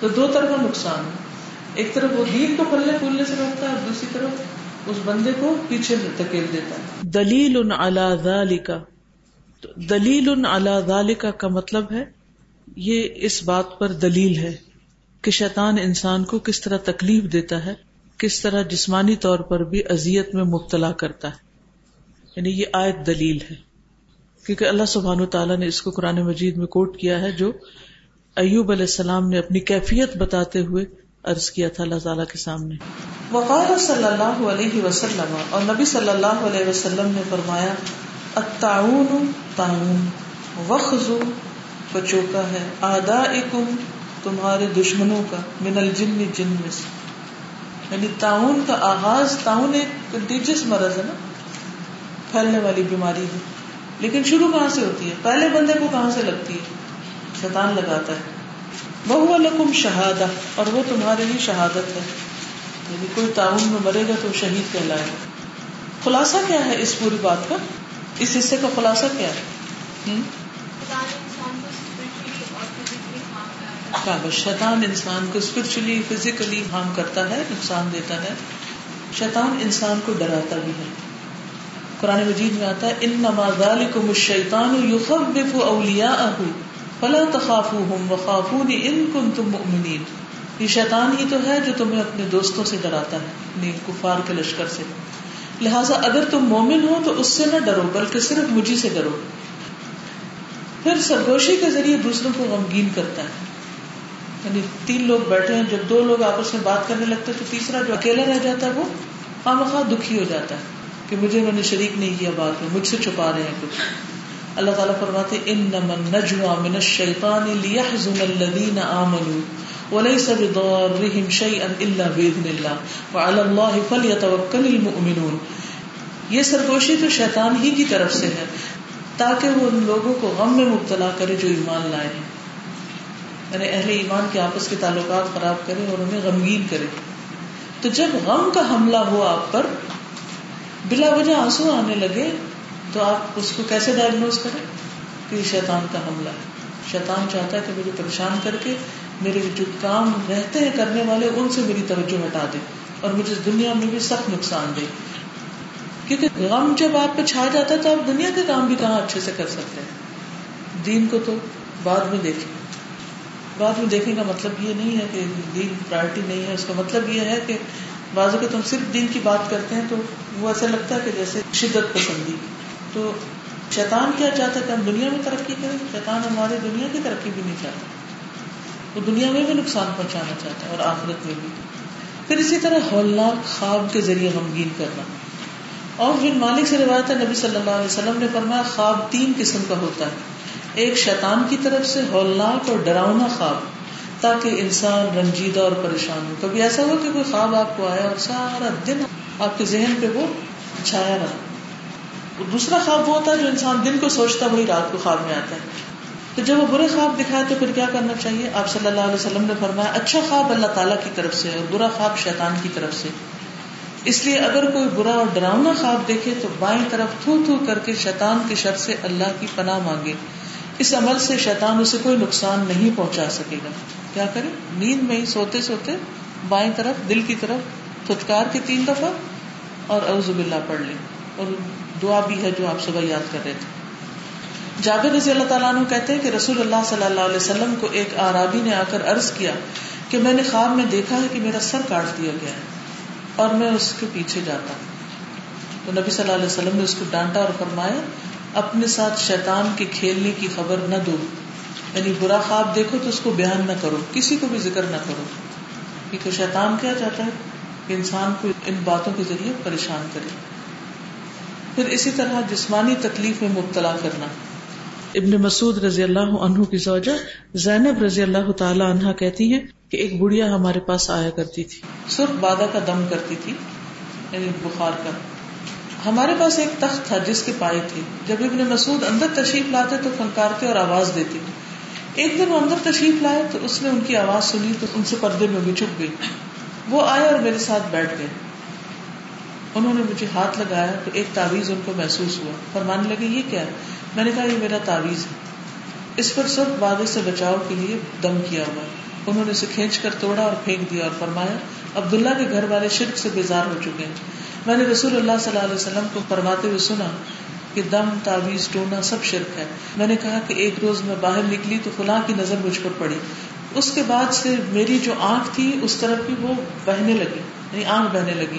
تو دو طرح نقصان ہے۔ ایک طرف وہ دین کو پلنے پھولنے سے روکتا ہے اور دوسری طرف اس بندے کو پیچھے دھکیل دیتا ہے۔ دلیل ان ذالکا۔ دلیل ان ذالکا کا مطلب ہے، یہ اس بات پر دلیل ہے کہ شیطان انسان کو کس طرح تکلیف دیتا ہے، کس طرح جسمانی طور پر بھی اذیت میں مبتلا کرتا ہے۔ یعنی یہ آیت دلیل ہے۔ کیونکہ اللہ سبحان تعالیٰ نے اس کو قرآن مجید میں کوٹ کیا ہے جو ایوب علیہ السلام نے اپنی کیفیت بتاتے ہوئے عرض کیا تھا اللہ تعالیٰ کے سامنے۔ وقال صلی اللہ علیہ وسلم، اور نبی صلی اللہ علیہ وسلم نے فرمایا التعون تعون وخزو بچوکا ہے، آدائکم، تمہارے دشمنوں کا، من الجن جن میں سے یعنی تعاون کا آغاز تعاون ایک کنٹیجس مرض ہے نا، پھیلنے والی بیماری ہے۔ لیکن شروع کہاں سے ہوتی ہے؟ پہلے بندے کو کہاں سے لگتی ہے؟ شیطان لگاتا ہے۔ وہ لکم شہادہ، اور وہ تمہارے لیے شہادت ہے۔ یعنی کوئی تعاون میں مرے گا تو شہید کہلائے گا۔ خلاصہ کیا ہے اس پوری بات کا؟ اس حصے کا خلاصہ کیا ہے؟ شیطان انسان کو اسپرچلی فزیکلی ہارم کرتا ہے، نقصان دیتا ہے۔ شیطان انسان کو ڈراتا بھی ہے۔ قرآن مجید میں آتا ہے ان نمازال کو مشیطان یخوف فلا تخافوهم وخافوني ان كنتم مؤمنین۔ یہ شیطان ہی تو ہے جو تمہیں اپنے دوستوں سے ڈراتا ہے یعنی کفار کے لشکر سے۔ لہٰذا اگر تم مومن ہو تو اس سے نہ ڈرو، بلکہ صرف مجھے سے ڈرو۔ پھر سرگوشی کے ذریعے دوسروں کو غمگین کرتا ہے۔ یعنی تین لوگ بیٹھے ہیں، جب دو لوگ آپس میں بات کرنے لگتے تو تیسرا جو اکیلا رہ جاتا ہے وہ خام خواہ دکھی ہو جاتا ہے کہ مجھے انہوں نے شریک نہیں کیا بات میں، مجھ سے چھپا رہے ہیں کچھ۔ اللہ تعالیٰ فرماتے ان نمن نجوا من الشیطان لیحزن الذین آمنوا وليس بضارهم شيئا الا باذن الله وعلى الله فليتوكل المؤمنون. یہ سرگوشی تو شیطان ہی کی طرف سے ہے، تاکہ وہ ان لوگوں کو غم میں مبتلا کرے جو ایمان لائے ہیں۔ یعنی اہل ایمان کے آپس کے تعلقات خراب کرے اور انہیں غمگین کرے۔ تو جب غم کا حملہ ہوا آپ پر، بلا وجہ آنسو آنے لگے تو آپ اس کو کیسے ڈائگنوز کریں؟ کہ یہ شیطان کا حملہ ہے۔ شیطان چاہتا ہے کہ مجھے پریشان کر کے میرے جو کام رہتے ہیں کرنے والے، ان سے میری توجہ ہٹا دے اور مجھے اس دنیا میں بھی سخت نقصان دے۔ کیونکہ غم جب آپ پہ چھا جاتا ہے تو آپ دنیا کے کام بھی کہاں اچھے سے کر سکتے ہیں؟ دین کو تو بعد میں دیکھیں۔ بعد میں دیکھنے کا مطلب یہ نہیں ہے کہ دین پرائرٹی نہیں ہے۔ اس کا مطلب یہ ہے کہ بازو کے تم صرف دین کی بات کرتے ہیں تو وہ ایسا لگتا ہے کہ جیسے شدت پسندی۔ تو شیطان کیا چاہتا ہے کہ ہم دنیا میں ترقی کریں شیطان ہماری دنیا کی ترقی بھی نہیں چاہتا۔ وہ دنیا میں بھی نقصان پہنچانا چاہتا ہے اور آخرت میں بھی۔ پھر اسی طرح ہولناک خواب کے ذریعے غمگین کرنا۔ اور بن مالک سے روایت ہے، نبی صلی اللہ علیہ وسلم نے فرمایا، خواب تین قسم کا ہوتا ہے۔ ایک شیطان کی طرف سے ہولناک اور ڈراؤنا خواب، تاکہ انسان رنجیدہ اور پریشان ہو۔ کبھی ایسا ہو کہ کوئی خواب آپ کو آیا اور سارا دن آپ کے ذہن پہ وہ چھایا رہا۔ دوسرا خواب وہ ہوتا ہے جو انسان دن کو سوچتا وہی رات کو خواب میں آتا ہے۔ تو جب وہ برے خواب دکھائے تو پھر کیا کرنا چاہیے؟ آپ صلی اللہ علیہ وسلم نے فرمایا اچھا خواب اللہ تعالیٰ کی طرف سے اور برا خواب شیطان کی طرف سے۔ اس لیے اگر کوئی برا اور ڈراؤنا خواب دیکھے تو بائیں طرف تھو تھو کر کے شیطان کی شر سے اللہ کی پناہ مانگے۔ اس عمل سے شیطان اسے کوئی نقصان نہیں پہنچا سکے گا۔ کیا کرے؟ نیند میں ہی سوتے سوتے بائیں طرف، دل کی طرف پھٹکار کے تین دفعہ اور اعوذ باللہ پڑھ لیں اور دعا بھی ہے جو آپ صبح یاد کر رہے تھے۔ جابر رضی اللہ تعالیٰ عنہ کہتے ہیں کہ رسول اللہ صلی اللہ علیہ وسلم کو ایک آرابی نے آ کر عرض کیا کہ میں نے خواب میں دیکھا ہے کہ میرا سر کاٹ دیا گیا ہے اور میں اس کے پیچھے جاتا تو نبی صلی اللہ علیہ وسلم نے اس کو ڈانٹا اور فرمایا، اپنے ساتھ شیطان کے کھیلنے کی خبر نہ دو۔ یعنی برا خواب دیکھو تو اس کو بیان نہ کرو، کسی کو بھی ذکر نہ کرو۔ کیونکہ شیطان کیا چاہتا ہے؟ کہ انسان کو ان باتوں کے ذریعے پریشان کرے۔ پھر اسی طرح جسمانی تکلیف میں مبتلا کرنا۔ ابن مسعود رضی اللہ عنہ کی زوجہ زینب رضی اللہ تعالی عنہ کہتی ہیں کہ ایک بڑھیا ہمارے پاس آیا کرتی تھی۔ سرخ بادہ کا دم کرتی تھی یعنی بخار کا۔ ہمارے پاس ایک تخت تھا جس کے پائے تھے۔ جب ابن مسعود اندر تشریف لاتے تو فنکارتے اور آواز دیتی ایک دن وہ اندر تشریف لائے تو اس نے ان کی آواز سنی تو ان سے پردے میں بھی چھپ گئی۔ وہ آئے اور میرے ساتھ بیٹھ گئے۔ انہوں نے مجھے ہاتھ لگایا تو ایک تعویذ ان کو محسوس ہوا۔ فرمانے لگے، یہ کیا میں نے کہا، یہ میرا تعویذ ہے۔ اس پر سب وعدے سے بچاؤ کے لیے دم کیا ہوا۔ انہوں نے اسے کھینچ کر توڑا اور پھینک دیا اور فرمایا، عبداللہ کے گھر والے شرک سے بیزار ہو چکے ہیں۔ میں نے رسول اللہ صلی اللہ علیہ وسلم کو فرماتے ہوئے سنا کہ دم، تعویذ، ٹونا سب شرک ہے۔ میں نے کہا کہ ایک روز میں باہر نکلی تو فلاں کی نظر مجھ پر پڑی۔ اس کے بعد سے میری جو آنکھ تھی، اس طرف کی وہ بہنے لگی یعنی آنکھ بہنے لگی۔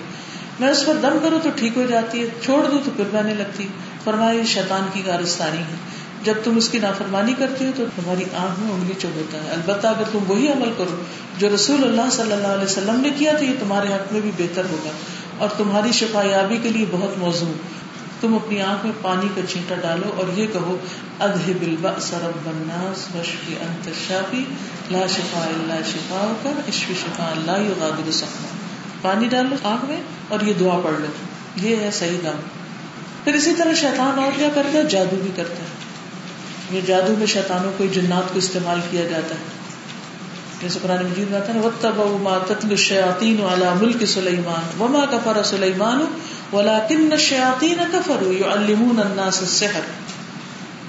میں اس پر دم کروں تو ٹھیک ہو جاتی ہے، چھوڑ دوں تو پھر بہنے لگتی فرمایا شیطان کی کارستانی ہے۔ جب تم اس کی نافرمانی کرتی ہو تو تمہاری آنکھ میں انگلی چب ہوتا ہے۔ البتہ اگر تم وہی عمل کرو جو رسول اللہ صلی اللہ علیہ وسلم نے کیا تو یہ تمہارے حق میں بھی بہتر ہوگا۔ اور تمہاری شفا یابی کے لیے بہت موزوں۔ تم اپنی آنکھ میں پانی کا چینٹا ڈالو اور یہ کہو ادہ بلبا سرب بناس وشفی انت شافی لا شفا اللہ شفا کا اشفی شفا اللہ یغادر سخنا پانی ڈالو آنکھ میں اور یہ دعا پڑھ لو۔ یہ ہے صحیح دم۔ پھر اسی طرح شیطان اور کیا کرتا ہے؟ جادو بھی کرتا ہے۔ یہ جادو میں شیطانوں کو جنات کو استعمال کیا جاتا ہے۔ جیسے قرآن مجید میں آتا ہے وَاتَّبَعُوا مَا تَتْلُ الشَّيَاطِينُ عَلَى مُلْكِ سُلَيْمَانَ۔ وَمَا كَفَرَ سُلَيْمَانُ، وَلَكِنَّ الشَّيَاطِينَ كَفَرُوا يُعَلِّمُونَ النَّاسَ السِّحْرَ۔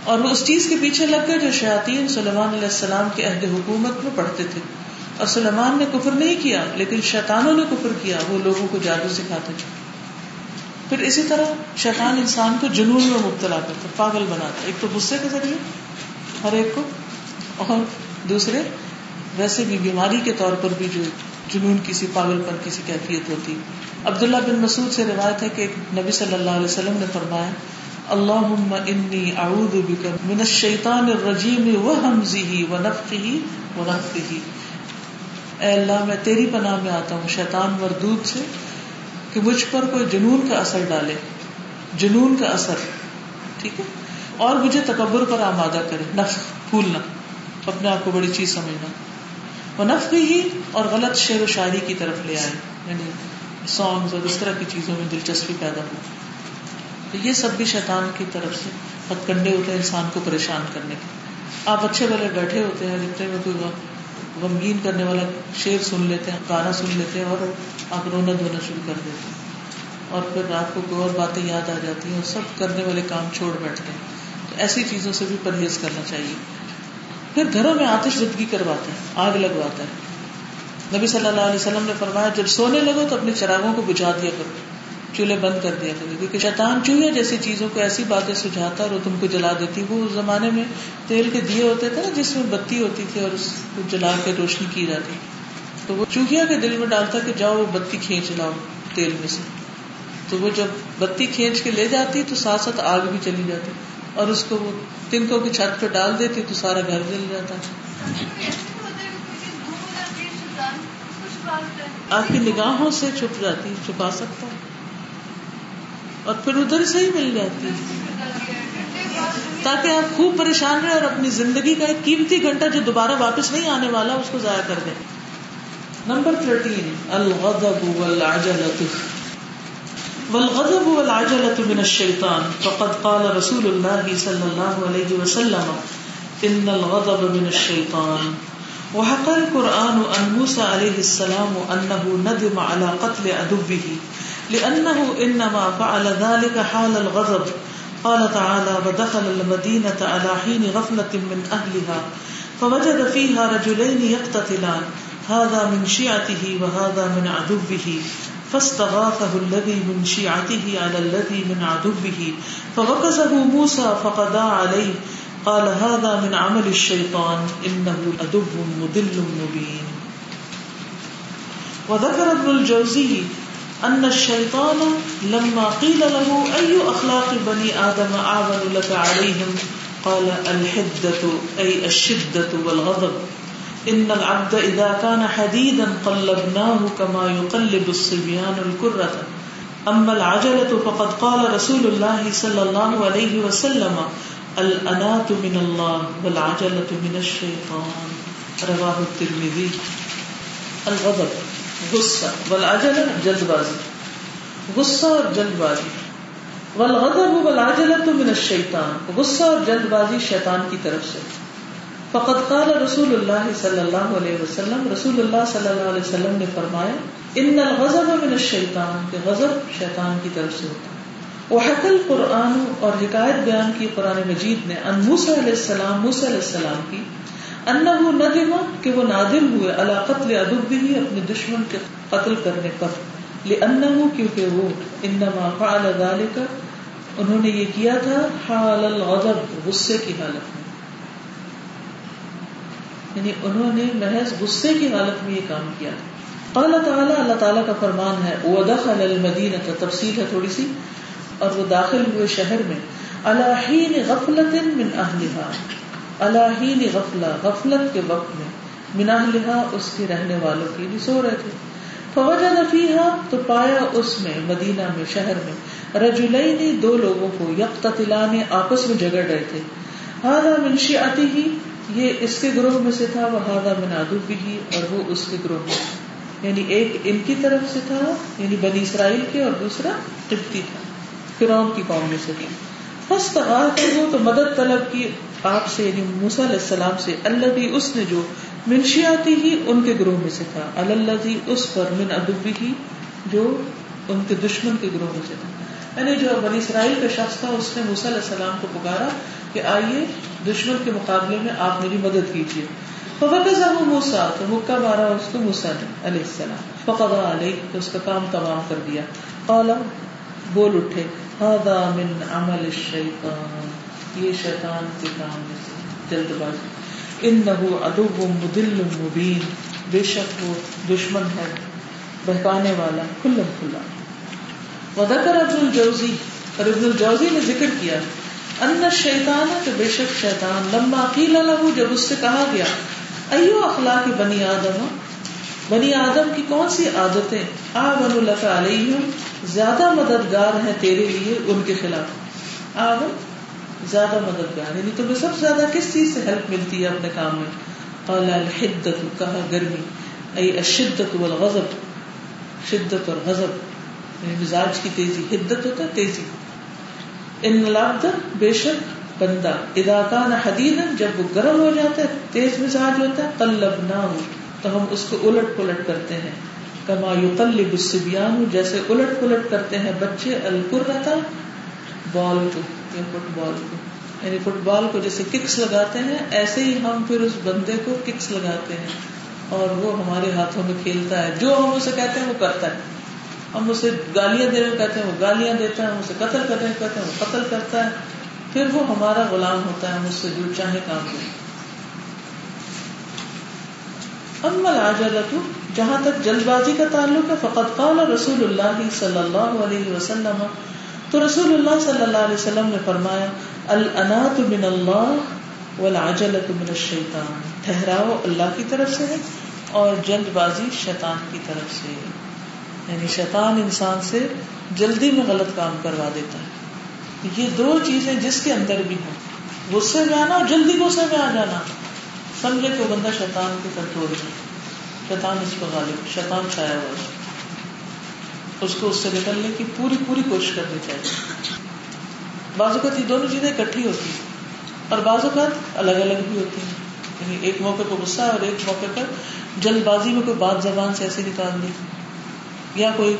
اور وہ اس چیز کے پیچھے لگ گئے جو شیاطین سلیمان علیہ السلام کے عہد حکومت میں پڑھتے تھے۔ اور سلیمان نے کفر نہیں کیا، لیکن شیطانوں نے کفر کیا، وہ لوگوں کو جادو سکھاتے تھے۔ پھر اسی طرح شیطان انسان کو جنون میں مبتلا کرتا، پاگل بناتا۔ ایک تو غصے کے ذریعے، ہر ایک کو، اور دوسرے ویسے بھی بیماری کے طور پر بھی جو جنون کسی پاگل پر کسی کیفیت ہوتی۔ عبداللہ بن مسعود سے روایت ہے کہ نبی صلی اللہ علیہ وسلم نے فرمایا اللہ انی اعوذ بک من الشیطان الرجیم و حمزه و اے اللہ، میں تیری پناہ میں آتا ہوں شیطان مردود سے کہ مجھ پر کوئی جنون کا اثر ڈالے، جنون کا اثر، ٹھیک ہے؟ اور مجھے تکبر پر آمادہ کرے نفخ پھولنا اپنے آپ کو بڑی چیز سمجھنا۔ وہ نف بھی ہی اور غلط شعر و شاعری کی طرف لے آئے یعنی سانگز اور اس طرح کی چیزوں میں دلچسپی پیدا ہو تو یہ سب بھی شیطان کی طرف سے ہتھ کنڈے ہوتے ہیں انسان کو پریشان کرنے کے۔ آپ اچھے والے بیٹھے ہوتے ہیں جتنے میں کوئی غمگین کرنے والا شعر سن لیتے ہیں، گانا سن لیتے ہیں اور آپ رونا دھونا شروع کر دیتے ہیں۔ اور پھر رات کو کوئی اور باتیں یاد آ جاتی ہیں اور سب کرنے والے کام چھوڑ بیٹھتے ہیں۔ تو ایسی چیزوں سے بھی پرہیز کرنا چاہیے۔ پھر گھروں میں آتش زدگی کرواتے ہیں، آگ لگواتا ہے نبی صلی اللہ علیہ وسلم نے فرمایا، جب سونے لگو تو اپنے چراغوں کو بجھا دیا کرو۔ چولہے بند کر دیا کرو کیونکہ شیطان چوہے جیسی چیزوں کو ایسی باتیں سجھاتا اور وہ تم کو جلا دیتی۔ وہ اس زمانے میں تیل کے دیے ہوتے تھے نا جس میں بتی ہوتی تھی اور اس کو جلا کے روشنی کی جاتی۔ تو وہ چوہیا کے دل میں ڈالتا کہ جاؤ وہ بتی کھینچ لاؤ تیل میں سے۔ تو وہ جب بتی کھینچ کے لے جاتی تو ساتھ ساتھ آگ بھی چلی جاتی۔ اور اس کو وہ تنکوں کی چھت پہ ڈال دیتی تو سارا گھر جل جاتا۔ آپ کی نگاہوں سے چھپ جاتی، چھپا سکتا۔ اور پھر ادھر سے ہی مل جاتی ہے۔ تاکہ آپ خوب پریشان رہے اور اپنی زندگی کا ایک قیمتی گھنٹہ جو دوبارہ واپس نہیں آنے والا اس کو ضائع کر دیں۔ نمبر تھرٹین، الغضب والعجلة والغضب والعجلة من الشيطان فقد قال رسول الله صلى الله عليه وسلم، ان الغضب من الشيطان وحق القرآن عن موسى عليه السلام انه ندم على قتل ادبه لانه انما فعل ذلك حال الغضب. قال تعالى ودخل المدينة على حين غفلة من اهلها فوجد فيها رجلين يقتتلان، هذا من شيعته وهذا من عدوه، فاستغاثه الذي من شيعته على الذي من عدوه، فوكزه موسى فقضى عليه. قال هذا من عمل الشيطان انه عدو مضل مبين. وذكر ابن الجوزي ان الشيطان لما قيل له اي اخلاق بني ادم اعظم لك عليهم؟ قال الحده اي الشده والغضب. ان العبد اذا كان حديدا قلبناه كما يقلب الصبيان الكرة. اما العجلة فقد قال رسول الله صلى الله عليه وسلم الانات من الله والعجلة من الشيطان. رواه الترمذي. الغضب. غصہ والعجلة جلد بازی غصہ اور جلد بازی والغضب والعجلة من الشيطان غصہ اور جلد بازی شیطان کی طرف سے۔ فقط قال رسول اللہ صلی اللہ علیہ وسلم، رسول اللہ صلی اللہ علیہ وسلم نے فرمایا، ان الغضب من الشیطان کہ غضب شیطان کی طرف سے ہوتا ہے۔ وحکل قرآن اور حکایت بیان کی قرآن مجید نے ان موسیٰ علیہ السلام، موسیٰ علیہ السلام کی انہو ندم کہ وہ نادم ہوئے علا قتل ادب بھی اپنے دشمن کے قتل کرنے پر لئنہو کیونکہ وہ انما فعل ذالک انہوں نے یہ کیا تھا، حال الغضب، غصے کی حالت میں۔ یعنی انہوں نے محض غصے کی حالت میں یہ کام کیا۔ قال تعالیٰ، اللہ تعالیٰ کا فرمان ہے، وَدَخَلَ الْمَدِينَةَ، تفصیل ہے تھوڑی سی، اور وہ داخل ہوئے شہر میں الہین غفلت من اہلہا الہین غفلہ، غفلت کے وقت میں من اہلہا اس کے رہنے والوں کی بھی سو رہے تھے فوجد فیہا تو پایا اس میں، مدینہ میں، شہر میں۔ رجلین، دو لوگوں کو یقتتلان، آپس میں جگڑ رہے تھے۔ هذا من شیعته یہ اس کے گروہ میں سے تھا وہ ہادا منادو بھی اور وہ اس کے گروہ میں یعنی ایک ان کی طرف سے تھا یعنی بنی اسرائیل کے، اور دوسرا قبطی تھا، فرعون کی قوم میں سے تھی بس تو مدد طلب کی۔ آپ سے یعنی موسیٰ علیہ السلام سے اللہ بھی اس نے جو منشیاتی ہی ان کے گروہ میں سے تھا۔ اللہ اس پر من ادبی ہی جو ان کے دشمن کے گروہ میں سے تھا۔ یعنی جو بنی اسرائیل کا شخص تھا، اس نے موسیٰ علیہ السلام کو پکارا کہ آئیے دشمن کے مقابلے میں آپ میری مدد کیجیے۔ موسا تو مکہ مارا اس کو موسا نے علیہ السلام۔ فقد علیہ، تو اس کا کام تمام کر دیا۔ قال بول اٹھے۔ هذا من عمل الشیطان. یہ شیطان کے کام میں سے جلد بازی انه عدو مدل مبین۔ بے شک وہ دشمن ہے، بہکانے والا، کھلم کھلا۔ وذکر ابن الجوزی، اور ابن الجوزی نے ذکر کیا، ان الشیطان کہ بے شک شیطان، لما قیل له جب اس سے کہا گیا، ایو اخلاق بنی آدم بنی آدم کی کون سی عادتیں آون لک علیہم؟ زیادہ مددگار ہیں تیرے لیے ان کے خلاف۔ آون زیادہ مددگار. یعنی تمہیں سب سے زیادہ کس چیز سے ہیلپ ملتی ہے اپنے کام میں؟ قال الحدت کہا گرمی. ای الشدت والغضب. شدت اور غضب. یعنی مزاج کی تیزی. حدت ہوتا ہے تیزی. ان لابد بے شک بندہ. ادا کان حدید جب وہ گرم ہو جاتا ہے، تیز مزاج ہوتا ہے قلب نہ ہو تو ہم اس کو الٹ پلٹ کرتے ہیں. کما یقلب السبیان جیسے الٹ پلٹ کرتے ہیں بچے القرتا بال کو. یا فٹ بال کو۔ یعنی فٹ بال کو جیسے ککس لگاتے ہیں، ایسے ہی ہم پھر اس بندے کو ککس لگاتے ہیں۔ اور وہ ہمارے ہاتھوں میں کھیلتا ہے۔ جو ہم اسے کہتے ہیں، وہ کرتا ہے۔ ہم اسے گالیاں دے کہتے ہیں، وہ گالیاں دیتا ہے، ہم اسے قتل کر رہے کہتے ہیں، وہ قتل کرتا ہے۔ پھر وہ ہمارا غلام ہوتا ہے، ہم اس سے جو چاہے کام کریں۔ اما العجلت جہاں تک جلد بازی کا تعلق ہے فقط قال رسول اللہ صلی اللہ علیہ وسلم تو رسول اللہ صلی اللہ علیہ وسلم نے فرمایا، الانات من اللہ والعجلت من الشیطان۔ ٹھہراؤ اللہ کی طرف سے ہے اور جلد بازی شیطان کی طرف سے۔ یعنی شیطان انسان سے جلدی میں غلط کام کروا دیتا ہے۔ یہ دو چیزیں جس کے اندر بھی ہوں۔ غصے میں آنا اور جلدی غصے میں آ جانا۔ سمجھے کہ وہ بندہ شیطان کے کنٹرول میں شیطان اس کو غالب شیطان چھایا ہوا اس کو اس سے نکلنے کی پوری پوری کوشش کرنی چاہیے۔ بعض اوقات یہ دونوں چیزیں اکٹھی ہوتی ہیں اور بعض اوقات الگ الگ بھی ہوتی ہیں۔ یعنی ایک موقع پہ غصہ اور ایک موقع پر جلد بازی میں کوئی بات زبان سے ایسے نکال دی۔ یا کوئی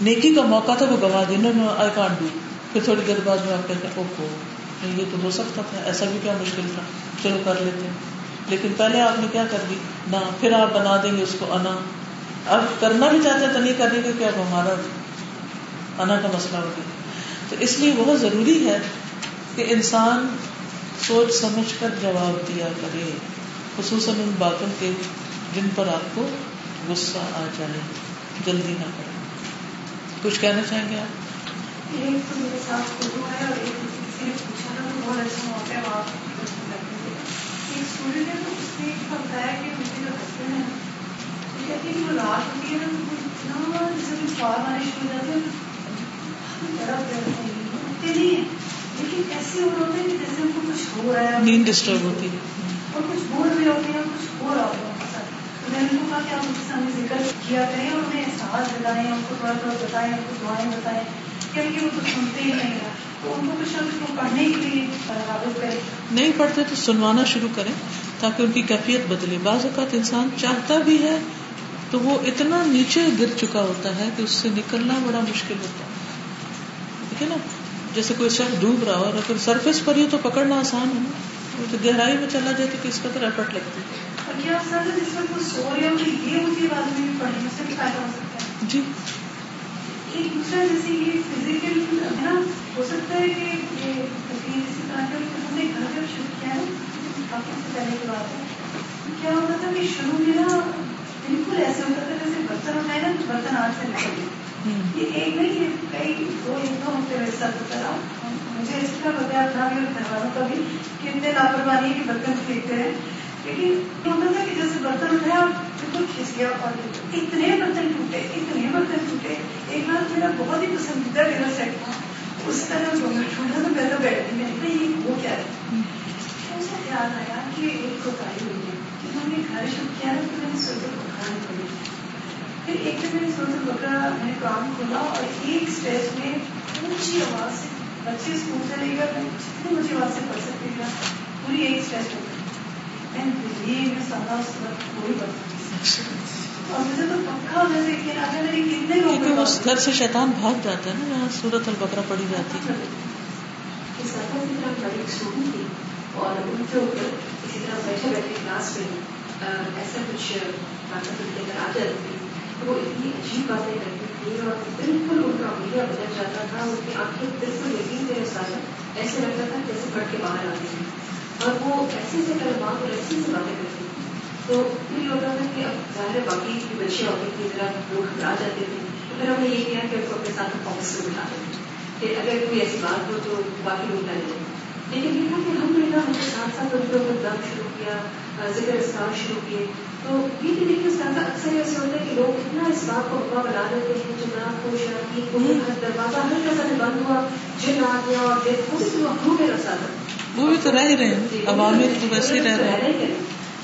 نیکی کا موقع تھا وہ گوا دی، نو آئی کانٹ ڈو پھر تھوڑی دیر بعد میں آپ کہتے ہیں، اوکو یہ تو ہو سکتا تھا، ایسا بھی کیا مشکل تھا۔ چلو کر لیتے ہیں۔ لیکن پہلے آپ نے کیا کر دی؟ نہ، پھر آپ بنا دیں گے اس کو، انا۔ اب کرنا بھی چاہتے ہیں تو نہیں کرنے کا کیا ہمارا انا کا مسئلہ ہو گیا۔ تو اس لیے بہت ضروری ہے کہ انسان سوچ سمجھ کر جواب دیا کرے، خصوصاً ان باتوں کے جن پر آپ کو غصہ آ جائے، جلدی نہ کرے کچھ کہنا چاہیں گے آپ؟ ایک اور کہ وہ رات ہوتی ہے نا تو اتنا جیسے کچھ خواب آنے شروع ہو جاتے ہیں بڑا پیار اٹھتے نہیں ہیں۔ لیکن ایسے ہو رہے ہیں کہ جیسے ان کو کچھ ہو رہا ہے نیند ڈسٹرب ہوتی ہے۔ اور کچھ بول رہے ہوتے ہیں کچھ ہو رہا ہوتا ہے۔ میں نے ان کو کہا کہ آپ سامنے ذکر کیا کریں اور انہیں احساس دلائیں ان کو تھوڑا تھوڑا بتائیں ان کو دعائیں بتائیں۔ وہ تو سنتے ہی نہیں ہیں۔ تو ان کو کچھ نہ کچھ پڑھنے کے لیے راغب کریں۔ نہیں پڑھتے تو سنوانا شروع کریں تاکہ ان کی کیفیت بدلے۔ بعض اوقات انسان چاہتا بھی ہے تو وہ اتنا نیچے گر چکا ہوتا ہے کہ اس سے نکلنا بڑا مشکل ہوتا ہے۔ ٹھیک ہے نا؟ جیسے کوئی شخص ڈوب رہا ہو اور اگر سرفیس پر ہی تو پکڑنا آسان ہے وہ تو گہرائی میں چلا جائے تو کس قدر ایفرٹ لگتی ہے۔ جی۔ ایک دوسرا جیسے یہ فزیکل ہے نا ہو سکتا ہے کہ یہ اسی طرح کا ہم نے گھر جب شروع کیا ہے کافی سے پہلے کی بات ہے۔ کیا ہوتا تھا کہ شروع میں نا بالکل ایسے ہوتا تھا جیسے برتن اٹھائے نا تو برتن ہاتھ سے نکل گئے یہ ایک نہیں یہ کئی دو ایک دو ہفتے میرے ساتھ ہوتا رہا مجھے اس کا بتایا گھر والوں کا بھی کہ اتنے لاپرواہی ہے کہ برتن پھینکتے ہیں لیکن ہوتا تھا کہ جیسے برتن اٹھایا بالکل کھس گیا اور اتنے برتن ٹوٹے اتنے برتن ٹوٹے ایک بار میرا بہت ہی پسندیدہ میرا سیٹ تھا اس طرح ڈونر ٹوٹا تو میں تو بیٹھی میں نے یہ وہ کیا ہے ایسا خیال آیا کہ ایک ہوئی ہے ہم نے شروع کیا تو میں نے سوچا پکانے پڑی پھر ایک دن میں نے سوچا بکرا میں نے کام کھولا اور ایک اسٹیج میں اونچی آواز سے بچے اسکول سے لے کر میں جتنی اونچی آواز سے پڑھ سکتی تھا پوری ایک اسٹیج میں۔ میں سارا اس وقت کوئی اور مجھے تو پکا میں کتنے لوگ اس گھر سے شیطان بھاگ جاتا ہے نا جہاں سورت البقرہ پڑی جاتی ہے۔ اور ان کے اوپر اسی طرح بیٹھے بیٹھے کلاس میں ایسا کچھ طاقت لے کر آ جاتی تھی وہ اتنی عجیب باتیں کرتی تھی اور بالکل ان کا میڈیا بدل جاتا تھا ان کی آنکھیں بالکل یقین تھے سارا ایسے لگتا تھا جیسے پڑھ کے باہر آتی تھی اور وہ ایسے سے کلمات اور ایسی سے باتیں کرتی تھی تو پھر یہ ہوتا تھا کہ اب ظاہر باقی کی بچیاں ہوتی تھیں ذرا لوگ گھبرا جاتے تھے تو پھر ہم نے یہ کیا کہ اس کو اپنے ساتھ فوکس سے بٹھا دیں کہ اگر کوئی ایسی بات ہو تو باقی لوگ نہ لیں لیکن یہ تھا کہ ہم نے ہم کے ساتھ ساتھ ان اوپر دم شروع کیا ذکر اسکار شروع کیے۔ تو یہ بھی دیکھیے استاد اکثر ایسے ہوتا ہے کہ لوگ اتنا اس بات کو ہوا بنا دیتے ہیں جو نہ کو شرابی کوئی ہر دروازہ ہر جگہ سے بند ہوا جن آ گیا اور ڈیتھ پوری تو اخرو میں رسا تھا۔ وہ بھی تو رہ ہی رہے ہیں عوامل تو ویسے رہ رہے ہیں۔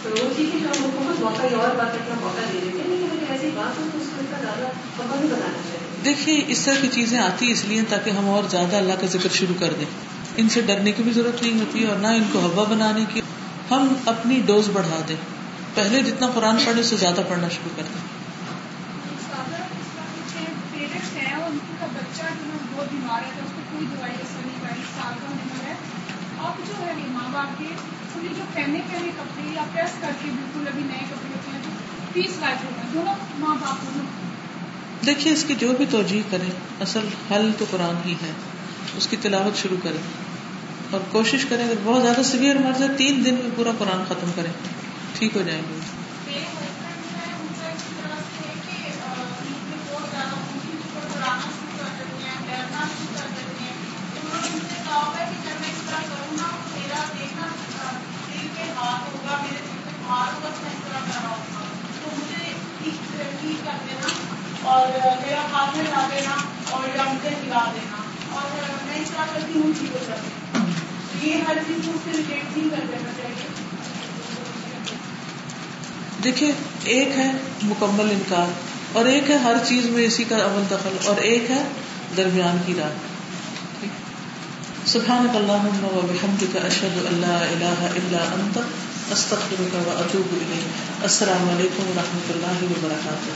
تو وہ ٹھیک ہے ہم بہت موقع اور بات کا موقع دے دیتے ہیں لیکن ایسی بات ہو تو اس کو اتنا زیادہ موقع نہیں بنانا چاہیے۔ دیکھیے اس طرح کی چیزیں آتی اس لیے تاکہ ہم اور زیادہ اللہ کا ذکر شروع کر دیں۔ ان سے ڈرنے کی بھی ضرورت نہیں ہوتی اور نہ ان کو ہوا بنانے کی۔ ہم اپنی ڈوز بڑھا دیں۔ پہلے جتنا قرآن پڑھنے سے زیادہ پڑھنا شروع کر دیں۔ دیکھیے، اس کی جو بھی توجہ کریں، اصل حل تو قرآن ہی ہے۔ اس کی تلاوت شروع کریں۔ اور کوشش کریں اگر بہت زیادہ سیویئر مرض ہے، تین دن میں پورا قرآن ختم کریں۔ ٹھیک ہو جائیں گے میرے ہسبینڈ جو ہے ان کا اس طرح سے ہے کہ عید میں بہت زیادہ خوشی پر کرانا شروع کر دیتے ہیں ڈرنا شروع کر دیتے ہیں تو انہوں نے ان سے کہا ہوگا کہ جب میں اس طرح کروں نا میرا دیکھنا دل پہ ہاتھ ہوگا میرے دل پہ بھار ہوگا تو میں اس طرح کر رہا ہوں تو مجھے ٹھیک کر دینا اور میرا ہاتھ میں لا دینا اور یا مجھے ہلا دینا اور میں اس طرح کرتی ہوں ٹھیک ہو جاتی ہوں یہ ہر چیز کو اس سے ریلیٹ نہیں کر دینا چاہیے دیکھیں، ایک ہے مکمل انکار اور ایک ہے ہر چیز میں اسی کا عمل دخل اور ایک ہے درمیان کی رات۔ سبحانك اللهم وبحمدك اشهد ان لا اله الا انت استغفرك واتوب اليك السلام علیکم و رحمۃ اللہ وبرکاتہ